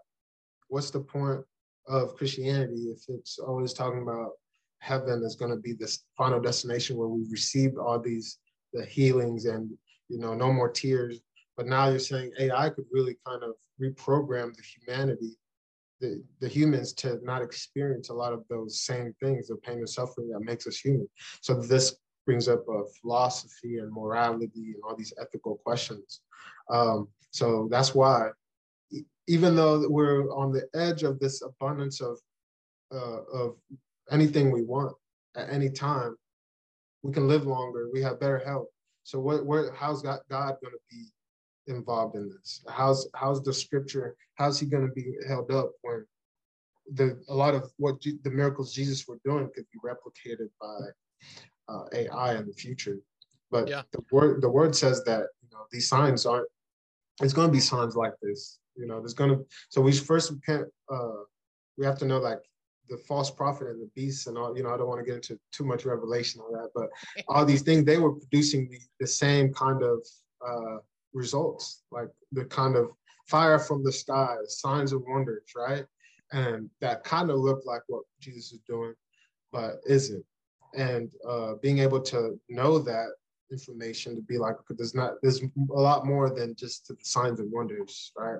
what's the point of christianity if it's always talking about heaven is going to be this final destination where we received all these the healings and you know no more tears but now you're saying ai could really kind of reprogram the humanity the, the humans to not experience a lot of those same things, the pain and suffering that makes us human. So this brings up a philosophy and morality and all these ethical questions. Um, so that's why, even though we're on the edge of this abundance of uh, of anything we want at any time, we can live longer. We have better health. So what? Where? How's God, God going to be involved in this? How's how's the scripture? How's he going to be held up when the a lot of what the miracles Jesus were doing could be replicated by uh, AI in the future? But yeah. the word the word says that you know these signs aren't. It's going to be signs like this. You know, there's going to. So we first can't. Uh, we have to know like the false prophet and the beast and all. You know, I don't want to get into too much revelation on that, but [laughs] all these things they were producing the, the same kind of uh, results, like the kind of fire from the skies, signs of wonders, right? And that kind of looked like what Jesus is doing, but isn't. And uh, being able to know that information to be like, there's not, there's a lot more than just the signs and wonders, right?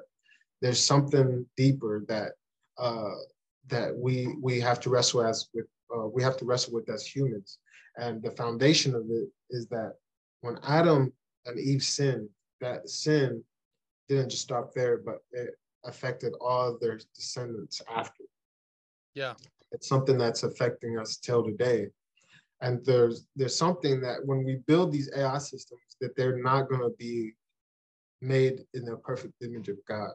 There's something deeper that uh, that we we have to wrestle as with uh, we have to wrestle with as humans. And the foundation of it is that when Adam and Eve sinned, that sin didn't just stop there, but it affected all their descendants after. Yeah. It's something that's affecting us till today. And there's there's something that when we build these AI systems, that they're not going to be made in the perfect image of God,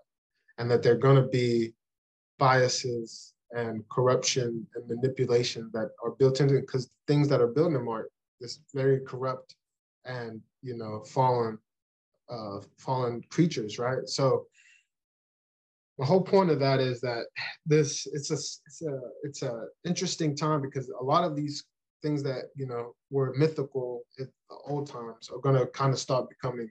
and that they're going to be biases and corruption and manipulation that are built into because things that are built in are this very corrupt and you know fallen uh, fallen creatures, right? So the whole point of that is that this it's a it's a it's a interesting time because a lot of these things that you know were mythical in the old times are going to kind of start becoming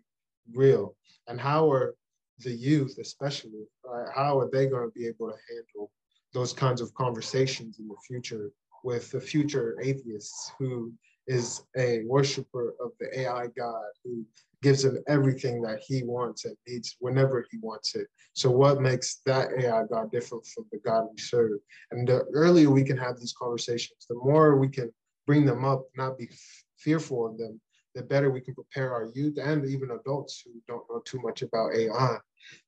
real and how are the youth especially right, how are they going to be able to handle those kinds of conversations in the future with the future atheists who is a worshiper of the AI God who gives him everything that he wants and needs whenever he wants it. So what makes that AI God different from the God we serve? And the earlier we can have these conversations, the more we can bring them up, not be fearful of them, the better we can prepare our youth and even adults who don't know too much about AI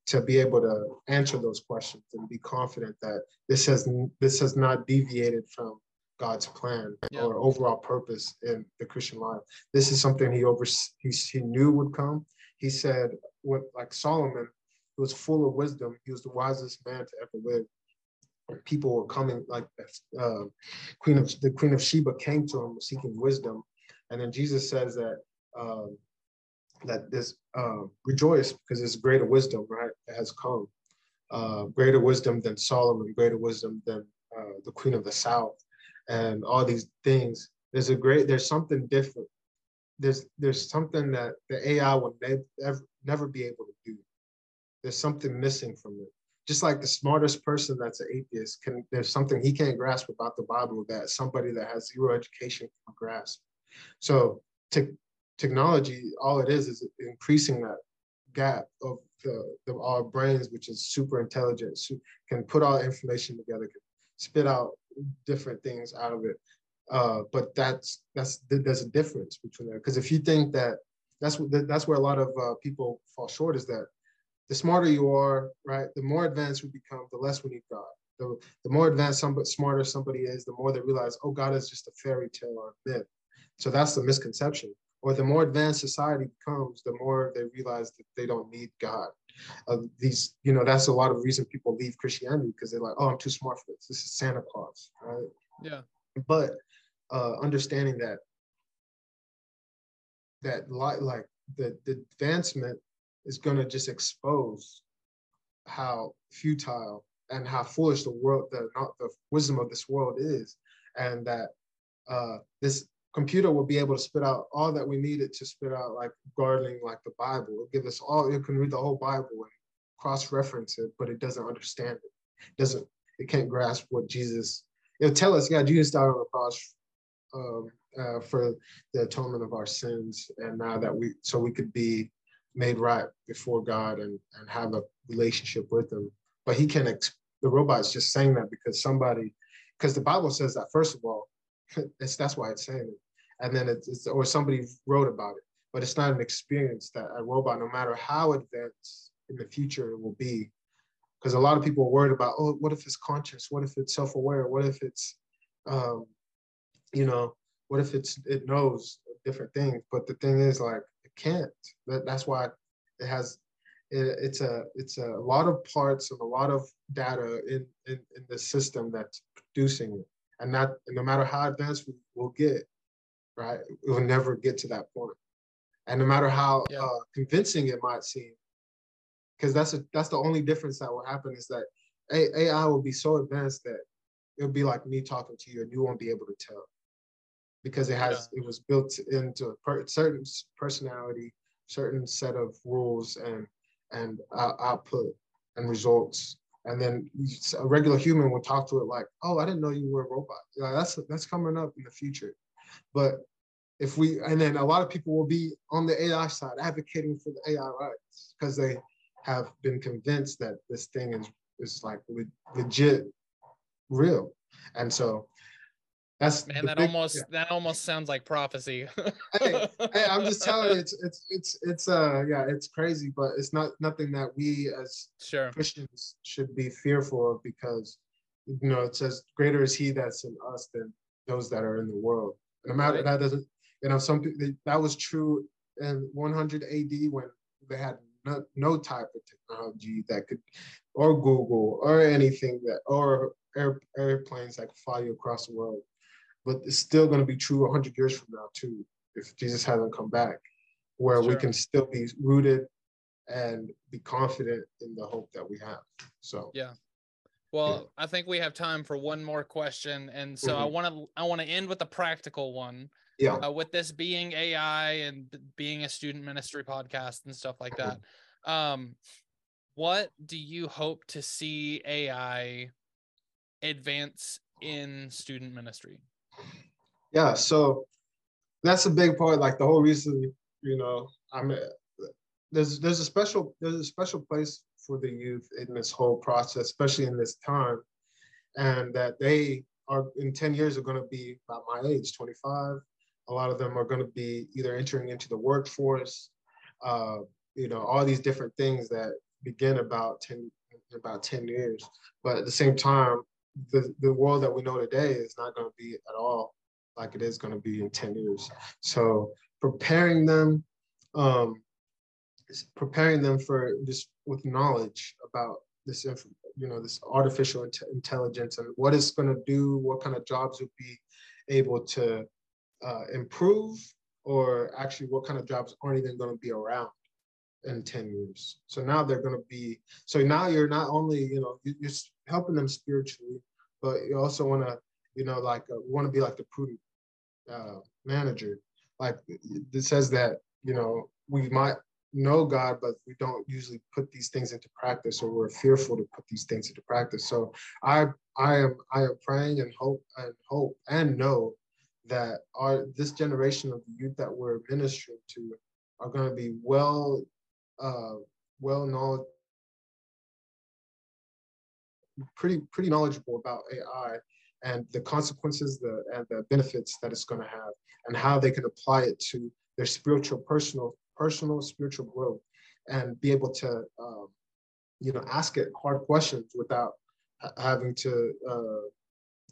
to be able to answer those questions and be confident that this has this has not deviated from God's plan yeah. or overall purpose in the Christian life. This is something he over he, he knew would come. He said, "What like Solomon, who was full of wisdom. He was the wisest man to ever live." People were coming, like uh, Queen of the Queen of Sheba came to him seeking wisdom, and then Jesus says that um, that this uh, rejoice because there's greater wisdom, right, that has come, uh, greater wisdom than Solomon, greater wisdom than uh, the Queen of the South and all these things. There's a great, there's something different. There's there's something that the AI will never never be able to do. There's something missing from it. Just like the smartest person that's an atheist can, there's something he can't grasp about the Bible that somebody that has zero education can grasp. So te- technology, all it is is increasing that gap of the, the our brains, which is super intelligent, can put all information together, can spit out different things out of it. Uh, but that's that's there's a difference between that because if you think that that's that's where a lot of uh, people fall short is that the smarter you are, right, the more advanced we become, the less we need God. The, the more advanced somebody smarter somebody is, the more they realize, oh, God is just a fairy tale or a myth. So that's the misconception. Or the more advanced society becomes, the more they realize that they don't need God. Uh, these, you know, that's a lot of reason people leave Christianity because they're like, oh, I'm too smart for this. This is Santa Claus, right? Yeah. But uh, understanding that that like like the, the advancement is going to just expose how futile and how foolish the world the not the wisdom of this world is and that uh, this computer will be able to spit out all that we needed to spit out like gardening like the bible it'll give us all it can read the whole bible and cross-reference it but it doesn't understand it. it doesn't it can't grasp what jesus it'll tell us yeah jesus died on the cross um, uh, for the atonement of our sins, and now that we so we could be made right before God and and have a relationship with Him. But He can ex- the robot's just saying that because somebody because the Bible says that first of all, [laughs] it's that's why it's saying it, and then it's, it's or somebody wrote about it, but it's not an experience that a robot, no matter how advanced in the future it will be, because a lot of people are worried about, oh, what if it's conscious? What if it's self-aware? What if it's, um, you know, what if it's it knows different things? But the thing is, like, it can't. That, that's why it has. It, it's a it's a lot of parts and a lot of data in, in in the system that's producing it, and that and no matter how advanced we will get, right, we'll never get to that point. And no matter how yeah. uh, convincing it might seem, because that's a, that's the only difference that will happen is that AI will be so advanced that it'll be like me talking to you and you won't be able to tell because it has yeah. it was built into a certain personality, certain set of rules and and uh, output and results. And then a regular human would talk to it like, "Oh, I didn't know you were a robot." Like, that's that's coming up in the future. But if we and then a lot of people will be on the AI side advocating for the AI rights because they have been convinced that this thing is is like le- legit real. And so that's man. That big, almost yeah. that almost sounds like prophecy. hey, [laughs] hey, I'm just telling you, it's it's it's it's uh yeah, it's crazy, but it's not nothing that we as sure. Christians should be fearful of because you know it says greater is He that's in us than those that are in the world. no matter right. that doesn't you know some that was true in 100 AD when they had no, no type of technology that could or Google or anything that or air, airplanes that could fly you across the world but it's still going to be true 100 years from now too if jesus hasn't come back where sure. we can still be rooted and be confident in the hope that we have so yeah well yeah. i think we have time for one more question and so mm-hmm. i want to i want to end with a practical one yeah uh, with this being ai and being a student ministry podcast and stuff like that mm-hmm. um what do you hope to see ai advance in student ministry yeah, so that's a big part. Like the whole reason, you know, I'm there's there's a special there's a special place for the youth in this whole process, especially in this time, and that they are in 10 years are going to be about my age, 25. A lot of them are going to be either entering into the workforce, uh, you know, all these different things that begin about 10 about 10 years. But at the same time, the, the world that we know today is not going to be at all like it is going to be in 10 years. So preparing them, um, preparing them for just with knowledge about this, you know, this artificial intelligence and what it's going to do, what kind of jobs will be able to uh, improve, or actually what kind of jobs aren't even going to be around in 10 years. So now they're going to be, so now you're not only, you know, you're helping them spiritually, but you also want to, you know, like uh, want to be like the prudent uh, manager. Like it says that, you know, we might know God, but we don't usually put these things into practice or we're fearful to put these things into practice. So I I am I am praying and hope and hope and know that our this generation of youth that we're ministering to are going to be well uh, well knowledge pretty pretty knowledgeable about AI and the consequences the and the benefits that it's going to have and how they can apply it to their spiritual personal personal spiritual growth and be able to um, you know ask it hard questions without having to uh,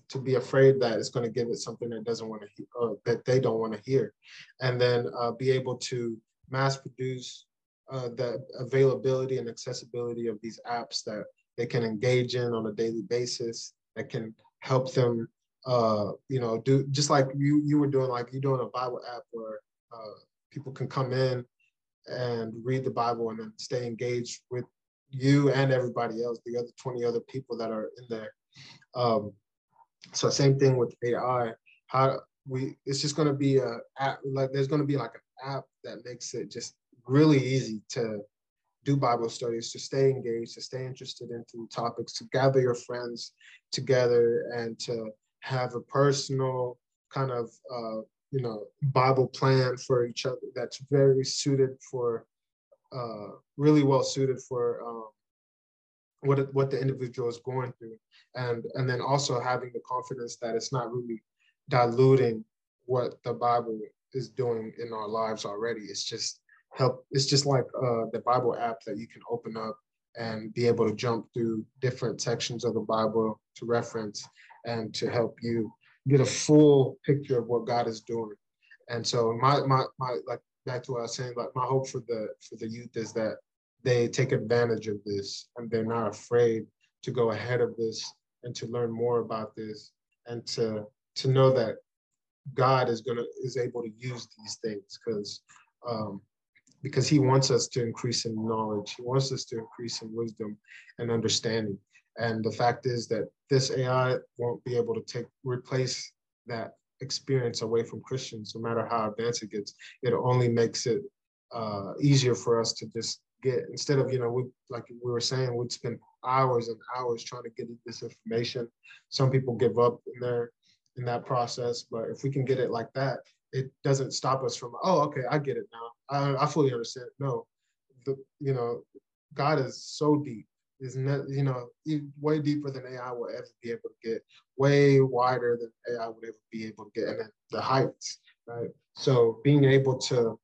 to be afraid that it's going to give it something that doesn't want to or that they don't want to hear. And then uh, be able to mass produce uh, the availability and accessibility of these apps that they can engage in on a daily basis that can help them uh, you know do just like you you were doing like you're doing a bible app where uh, people can come in and read the bible and then stay engaged with you and everybody else the other 20 other people that are in there. Um, so same thing with ai how we it's just going to be a app like there's going to be like an app that makes it just really easy to do Bible studies, to stay engaged, to stay interested into topics, to gather your friends together and to have a personal kind of uh, you know Bible plan for each other that's very suited for uh, really well suited for um, what what the individual is going through, and and then also having the confidence that it's not really diluting what the Bible is doing in our lives already. It's just help. It's just like uh, the Bible app that you can open up and be able to jump through different sections of the Bible to reference and to help you get a full picture of what God is doing. And so my my my like back to what I was saying, like my hope for the for the youth is that they take advantage of this and they're not afraid to go ahead of this and to learn more about this and to to know that God is gonna is able to use these things because um, because he wants us to increase in knowledge. He wants us to increase in wisdom and understanding. And the fact is that this AI won't be able to take replace that experience away from Christians, no matter how advanced it gets. It only makes it uh, easier for us to just get instead of you know we like we were saying we'd spend hours and hours trying to get this information. Some people give up in there in that process, but if we can get it like that, it doesn't stop us from oh okay I get it now I, I fully understand. No the you know God is so deep. Is not you know way deeper than AI will ever be able to get. Way wider than AI would ever be able to get. And the heights right? So being able to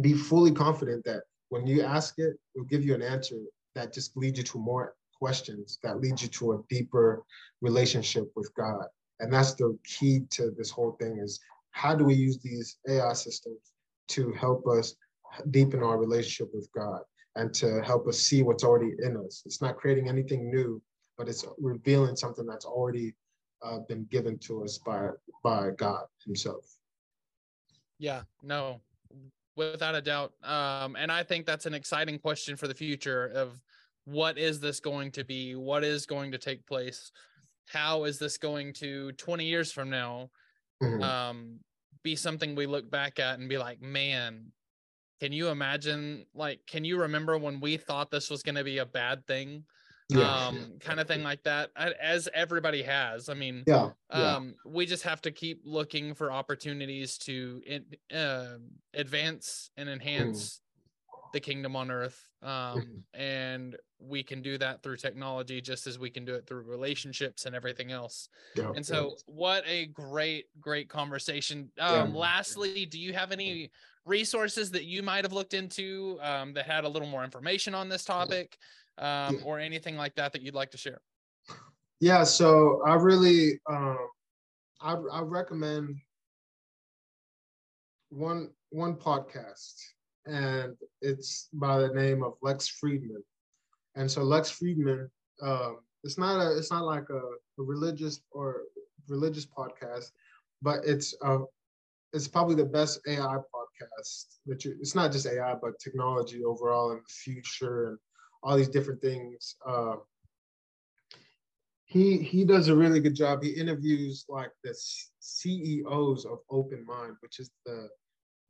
be fully confident that when you ask it it will give you an answer that just leads you to more questions that leads you to a deeper relationship with God. And that's the key to this whole thing is how do we use these AI systems to help us deepen our relationship with God and to help us see what's already in us? It's not creating anything new, but it's revealing something that's already uh, been given to us by by God Himself. Yeah, no, without a doubt. Um, and I think that's an exciting question for the future of what is this going to be? What is going to take place? How is this going to 20 years from now? Mm-hmm. Um, be something we look back at and be like, man, can you imagine? Like, can you remember when we thought this was going to be a bad thing? Yeah, um, kind of thing like that, as everybody has. I mean, yeah, um, we just have to keep looking for opportunities to uh, advance and enhance. The kingdom on earth. Um, [laughs] and we can do that through technology just as we can do it through relationships and everything else yeah, and so yeah. what a great great conversation um yeah. lastly do you have any resources that you might have looked into um, that had a little more information on this topic um, or anything like that that you'd like to share yeah so i really um i, I recommend one one podcast and it's by the name of lex Fridman. and so Lex Fridman, um, it's not a, it's not like a, a religious or religious podcast, but it's uh, it's probably the best AI podcast that you. It's not just AI, but technology overall and the future and all these different things. Uh, he he does a really good job. He interviews like the CEOs of Open Mind, which is the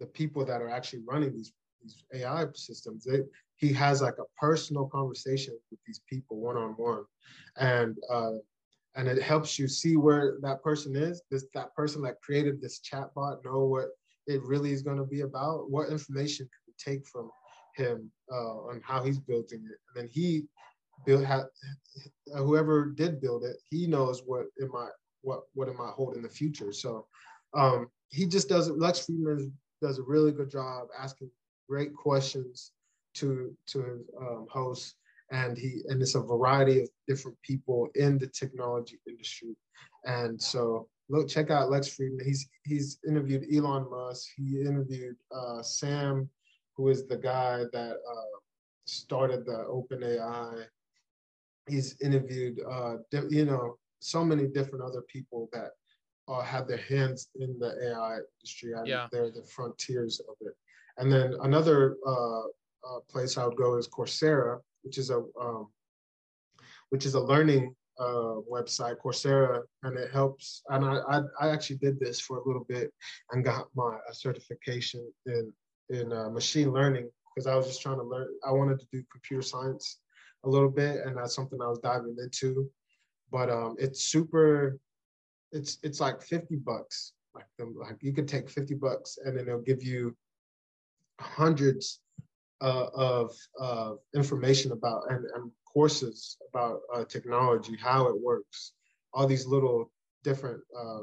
the people that are actually running these these AI systems. They, he has like a personal conversation with these people one on one, and uh, and it helps you see where that person is. This that person that created this chatbot know what it really is going to be about. What information can we take from him uh, on how he's building it, and then he build ha- whoever did build it, he knows what it might what what it might hold in the future. So um, he just does it. Lex Fridman does a really good job asking great questions to to his um, hosts, and he and it's a variety of different people in the technology industry, and so look check out Lex Fridman. He's he's interviewed Elon Musk. He interviewed uh, Sam, who is the guy that uh, started the OpenAI. He's interviewed uh, you know so many different other people that uh, have their hands in the AI industry. I yeah. They're the frontiers of it. And then another uh, uh, place I would go is Coursera, which is a um, which is a learning uh, website, Coursera, and it helps. And I, I, I actually did this for a little bit and got my certification in in uh, machine learning because I was just trying to learn. I wanted to do computer science a little bit, and that's something I was diving into. But um, it's super. It's it's like fifty bucks. Like them, like you could take fifty bucks, and then they'll give you hundreds uh, of uh, information about and, and courses about uh, technology, how it works, all these little different uh,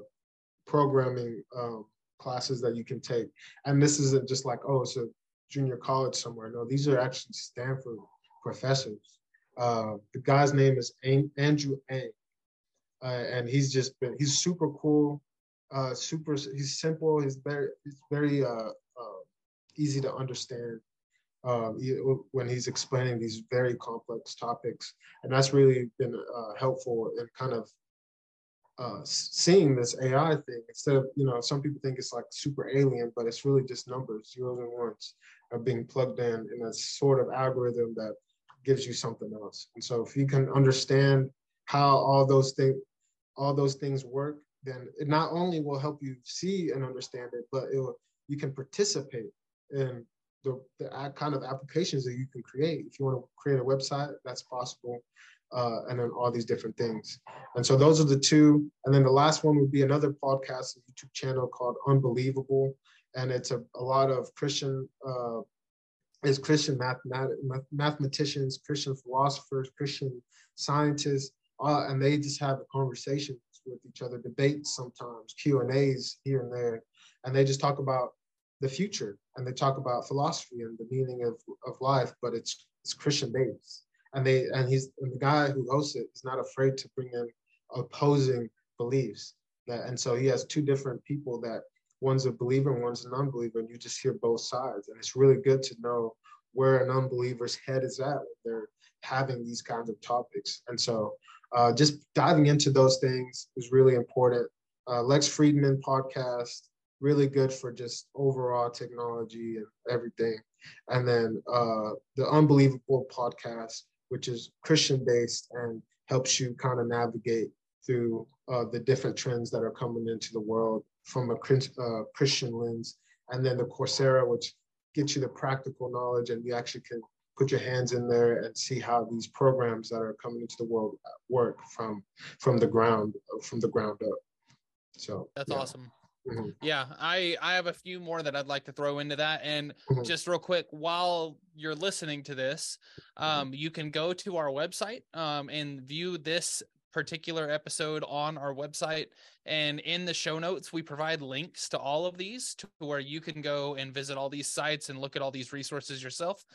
programming um, classes that you can take. And this isn't just like, oh, it's a junior college somewhere. No, these are actually Stanford professors. Uh, the guy's name is Andrew Ng, uh, and he's just been, he's super cool, super, he's simple, he's very, he's very easy to understand um, when he's explaining these very complex topics. And that's really been uh, helpful in kind of uh, seeing this AI thing instead of, you know, some people think it's like super alien, but it's really just numbers, zeros and ones are being plugged in in a sort of algorithm that gives you something else. And so if you can understand how all those things, all those things work, then it not only will help you see and understand it, but it will, you can participate in the, the kind of applications that you can create. If you want to create a website, that's possible. Uh, and then all these different things. And so those are the two. And then the last one would be another podcast, YouTube channel called Unbelievable. And it's a, a lot of Christian, uh, is Christian mathemat- mathematicians, Christian philosophers, Christian scientists, uh, and they just have conversations with each other, debates sometimes, Q and A's here and there, and they just talk about the future and they talk about philosophy and the meaning of, of life, but it's it's Christian based. And they and he's and the guy who hosts it is not afraid to bring in opposing beliefs. That and so he has two different people that one's a believer and one's a non-believer, and you just hear both sides. And it's really good to know where an unbeliever's head is at when they're having these kinds of topics. And so uh, just diving into those things is really important. Uh, Lex Fridman podcast, really good for just overall technology and everything. And then uh, the Unbelievable podcast, which is Christian based and helps you kind of navigate through uh, the different trends that are coming into the world from a uh, Christian lens. And then the Coursera, which gets you the practical knowledge and you actually can put your hands in there and see how these programs that are coming into the world work from from the ground from the ground up. So that's yeah. awesome. Mm-hmm. Yeah, I I have a few more that I'd like to throw into that. And mm-hmm. just real quick, while you're listening to this, mm-hmm. um, you can go to our website um, and view this particular episode on our website. And in the show notes, we provide links to all of these to where you can go and visit all these sites and look at all these resources yourself.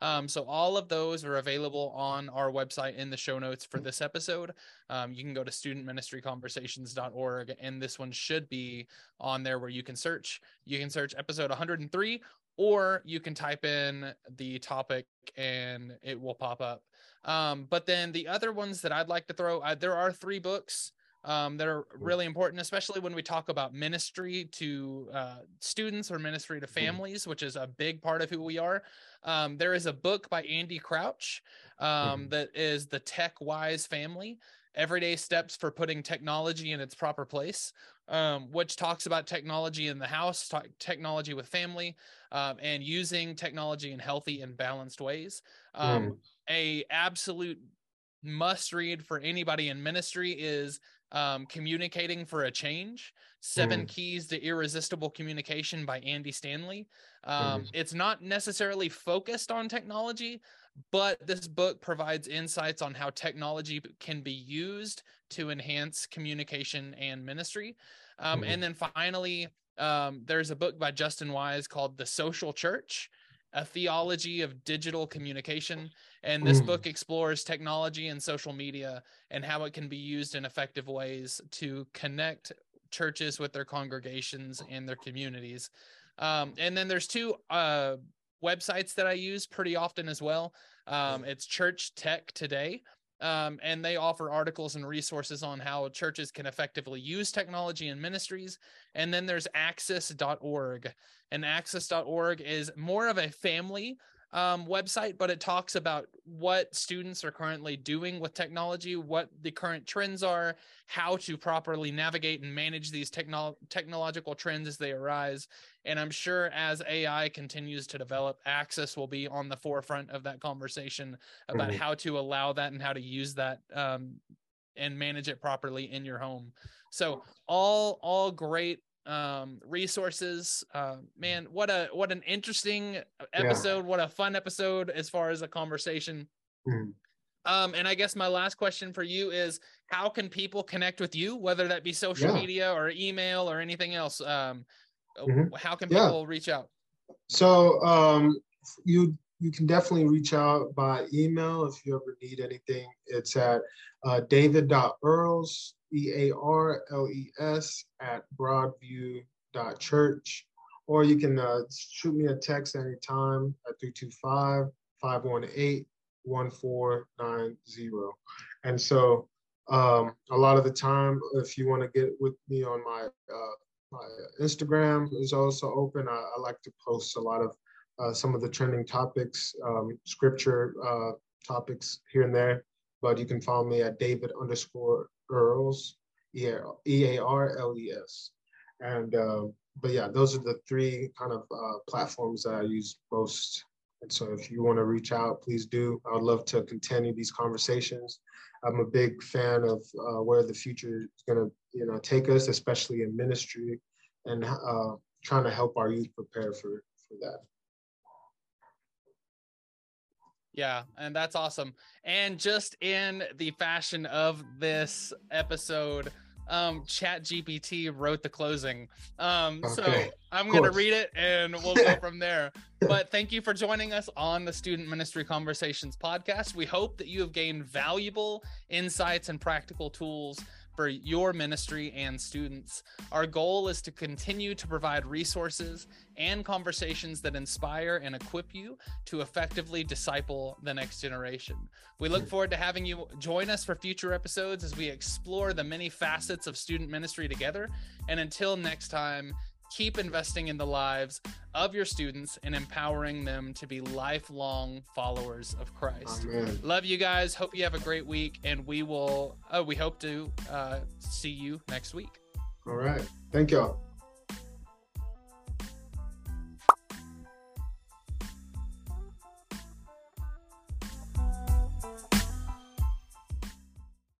Um, so all of those are available on our website in the show notes for this episode. Um, you can go to studentministryconversations.org, and this one should be on there where you can search. You can search episode 103, or you can type in the topic and it will pop up. Um, but then the other ones that I'd like to throw, uh, there are three books um, that are really important, especially when we talk about ministry to uh, students or ministry to families, which is a big part of who we are. Um, there is a book by Andy Crouch um, mm-hmm. that is The Tech Wise Family Everyday Steps for Putting Technology in Its Proper Place, um, which talks about technology in the house, talk, technology with family, um, and using technology in healthy and balanced ways. Um, mm. A absolute must read for anybody in ministry is um, Communicating for a Change Seven mm. Keys to Irresistible Communication by Andy Stanley. Um, mm. It's not necessarily focused on technology, but this book provides insights on how technology can be used to enhance communication and ministry. Um, mm. And then finally, um, there's a book by Justin Wise called The Social Church a theology of digital communication. And this mm. book explores technology and social media and how it can be used in effective ways to connect churches with their congregations and their communities. Um, and then there's two uh, websites that I use pretty often as well. Um, it's Church Tech Today, um, and they offer articles and resources on how churches can effectively use technology in ministries. And then there's axis.org. And axis.org is more of a family um, website, but it talks about what students are currently doing with technology, what the current trends are, how to properly navigate and manage these technolo- technological trends as they arise. And I'm sure as AI continues to develop, Axis will be on the forefront of that conversation about mm-hmm. how to allow that and how to use that um, and manage it properly in your home. So all all great um resources uh man what a what an interesting episode yeah. what a fun episode as far as a conversation mm. um and i guess my last question for you is how can people connect with you whether that be social yeah. media or email or anything else um mm-hmm. how can people yeah. reach out so um you you can definitely reach out by email if you ever need anything it's at uh, david.earles E A R L E S at broadview.church. Or you can uh, shoot me a text anytime at 325 518 1490. And so um, a lot of the time, if you want to get with me on my, uh, my Instagram is also open. I, I, like to post a lot of uh, some of the trending topics, um, scripture uh, topics here and there. But you can follow me at David underscore Earles, E A R L E S. And, uh, but yeah, those are the three kind of uh, platforms that I use most. And so if you want to reach out, please do. I would love to continue these conversations. I'm a big fan of uh, where the future is going to, you know, take us, especially in ministry, and uh, trying to help our youth prepare for for that. Yeah, and that's awesome. And just in the fashion of this episode, um, Chat GPT wrote the closing. Um, okay. so I'm going to read it and we'll go [laughs] from there. But thank you for joining us on the Student Ministry Conversations podcast. We hope that you have gained valuable insights and practical tools for your ministry and students. Our goal is to continue to provide resources and conversations that inspire and equip you to effectively disciple the next generation. We look forward to having you join us for future episodes as we explore the many facets of student ministry together. And until next time, keep investing in the lives of your students and empowering them to be lifelong followers of Christ. Amen. Love you guys. Hope you have a great week, and we will. Uh, we hope to uh, see you next week. All right. Thank y'all.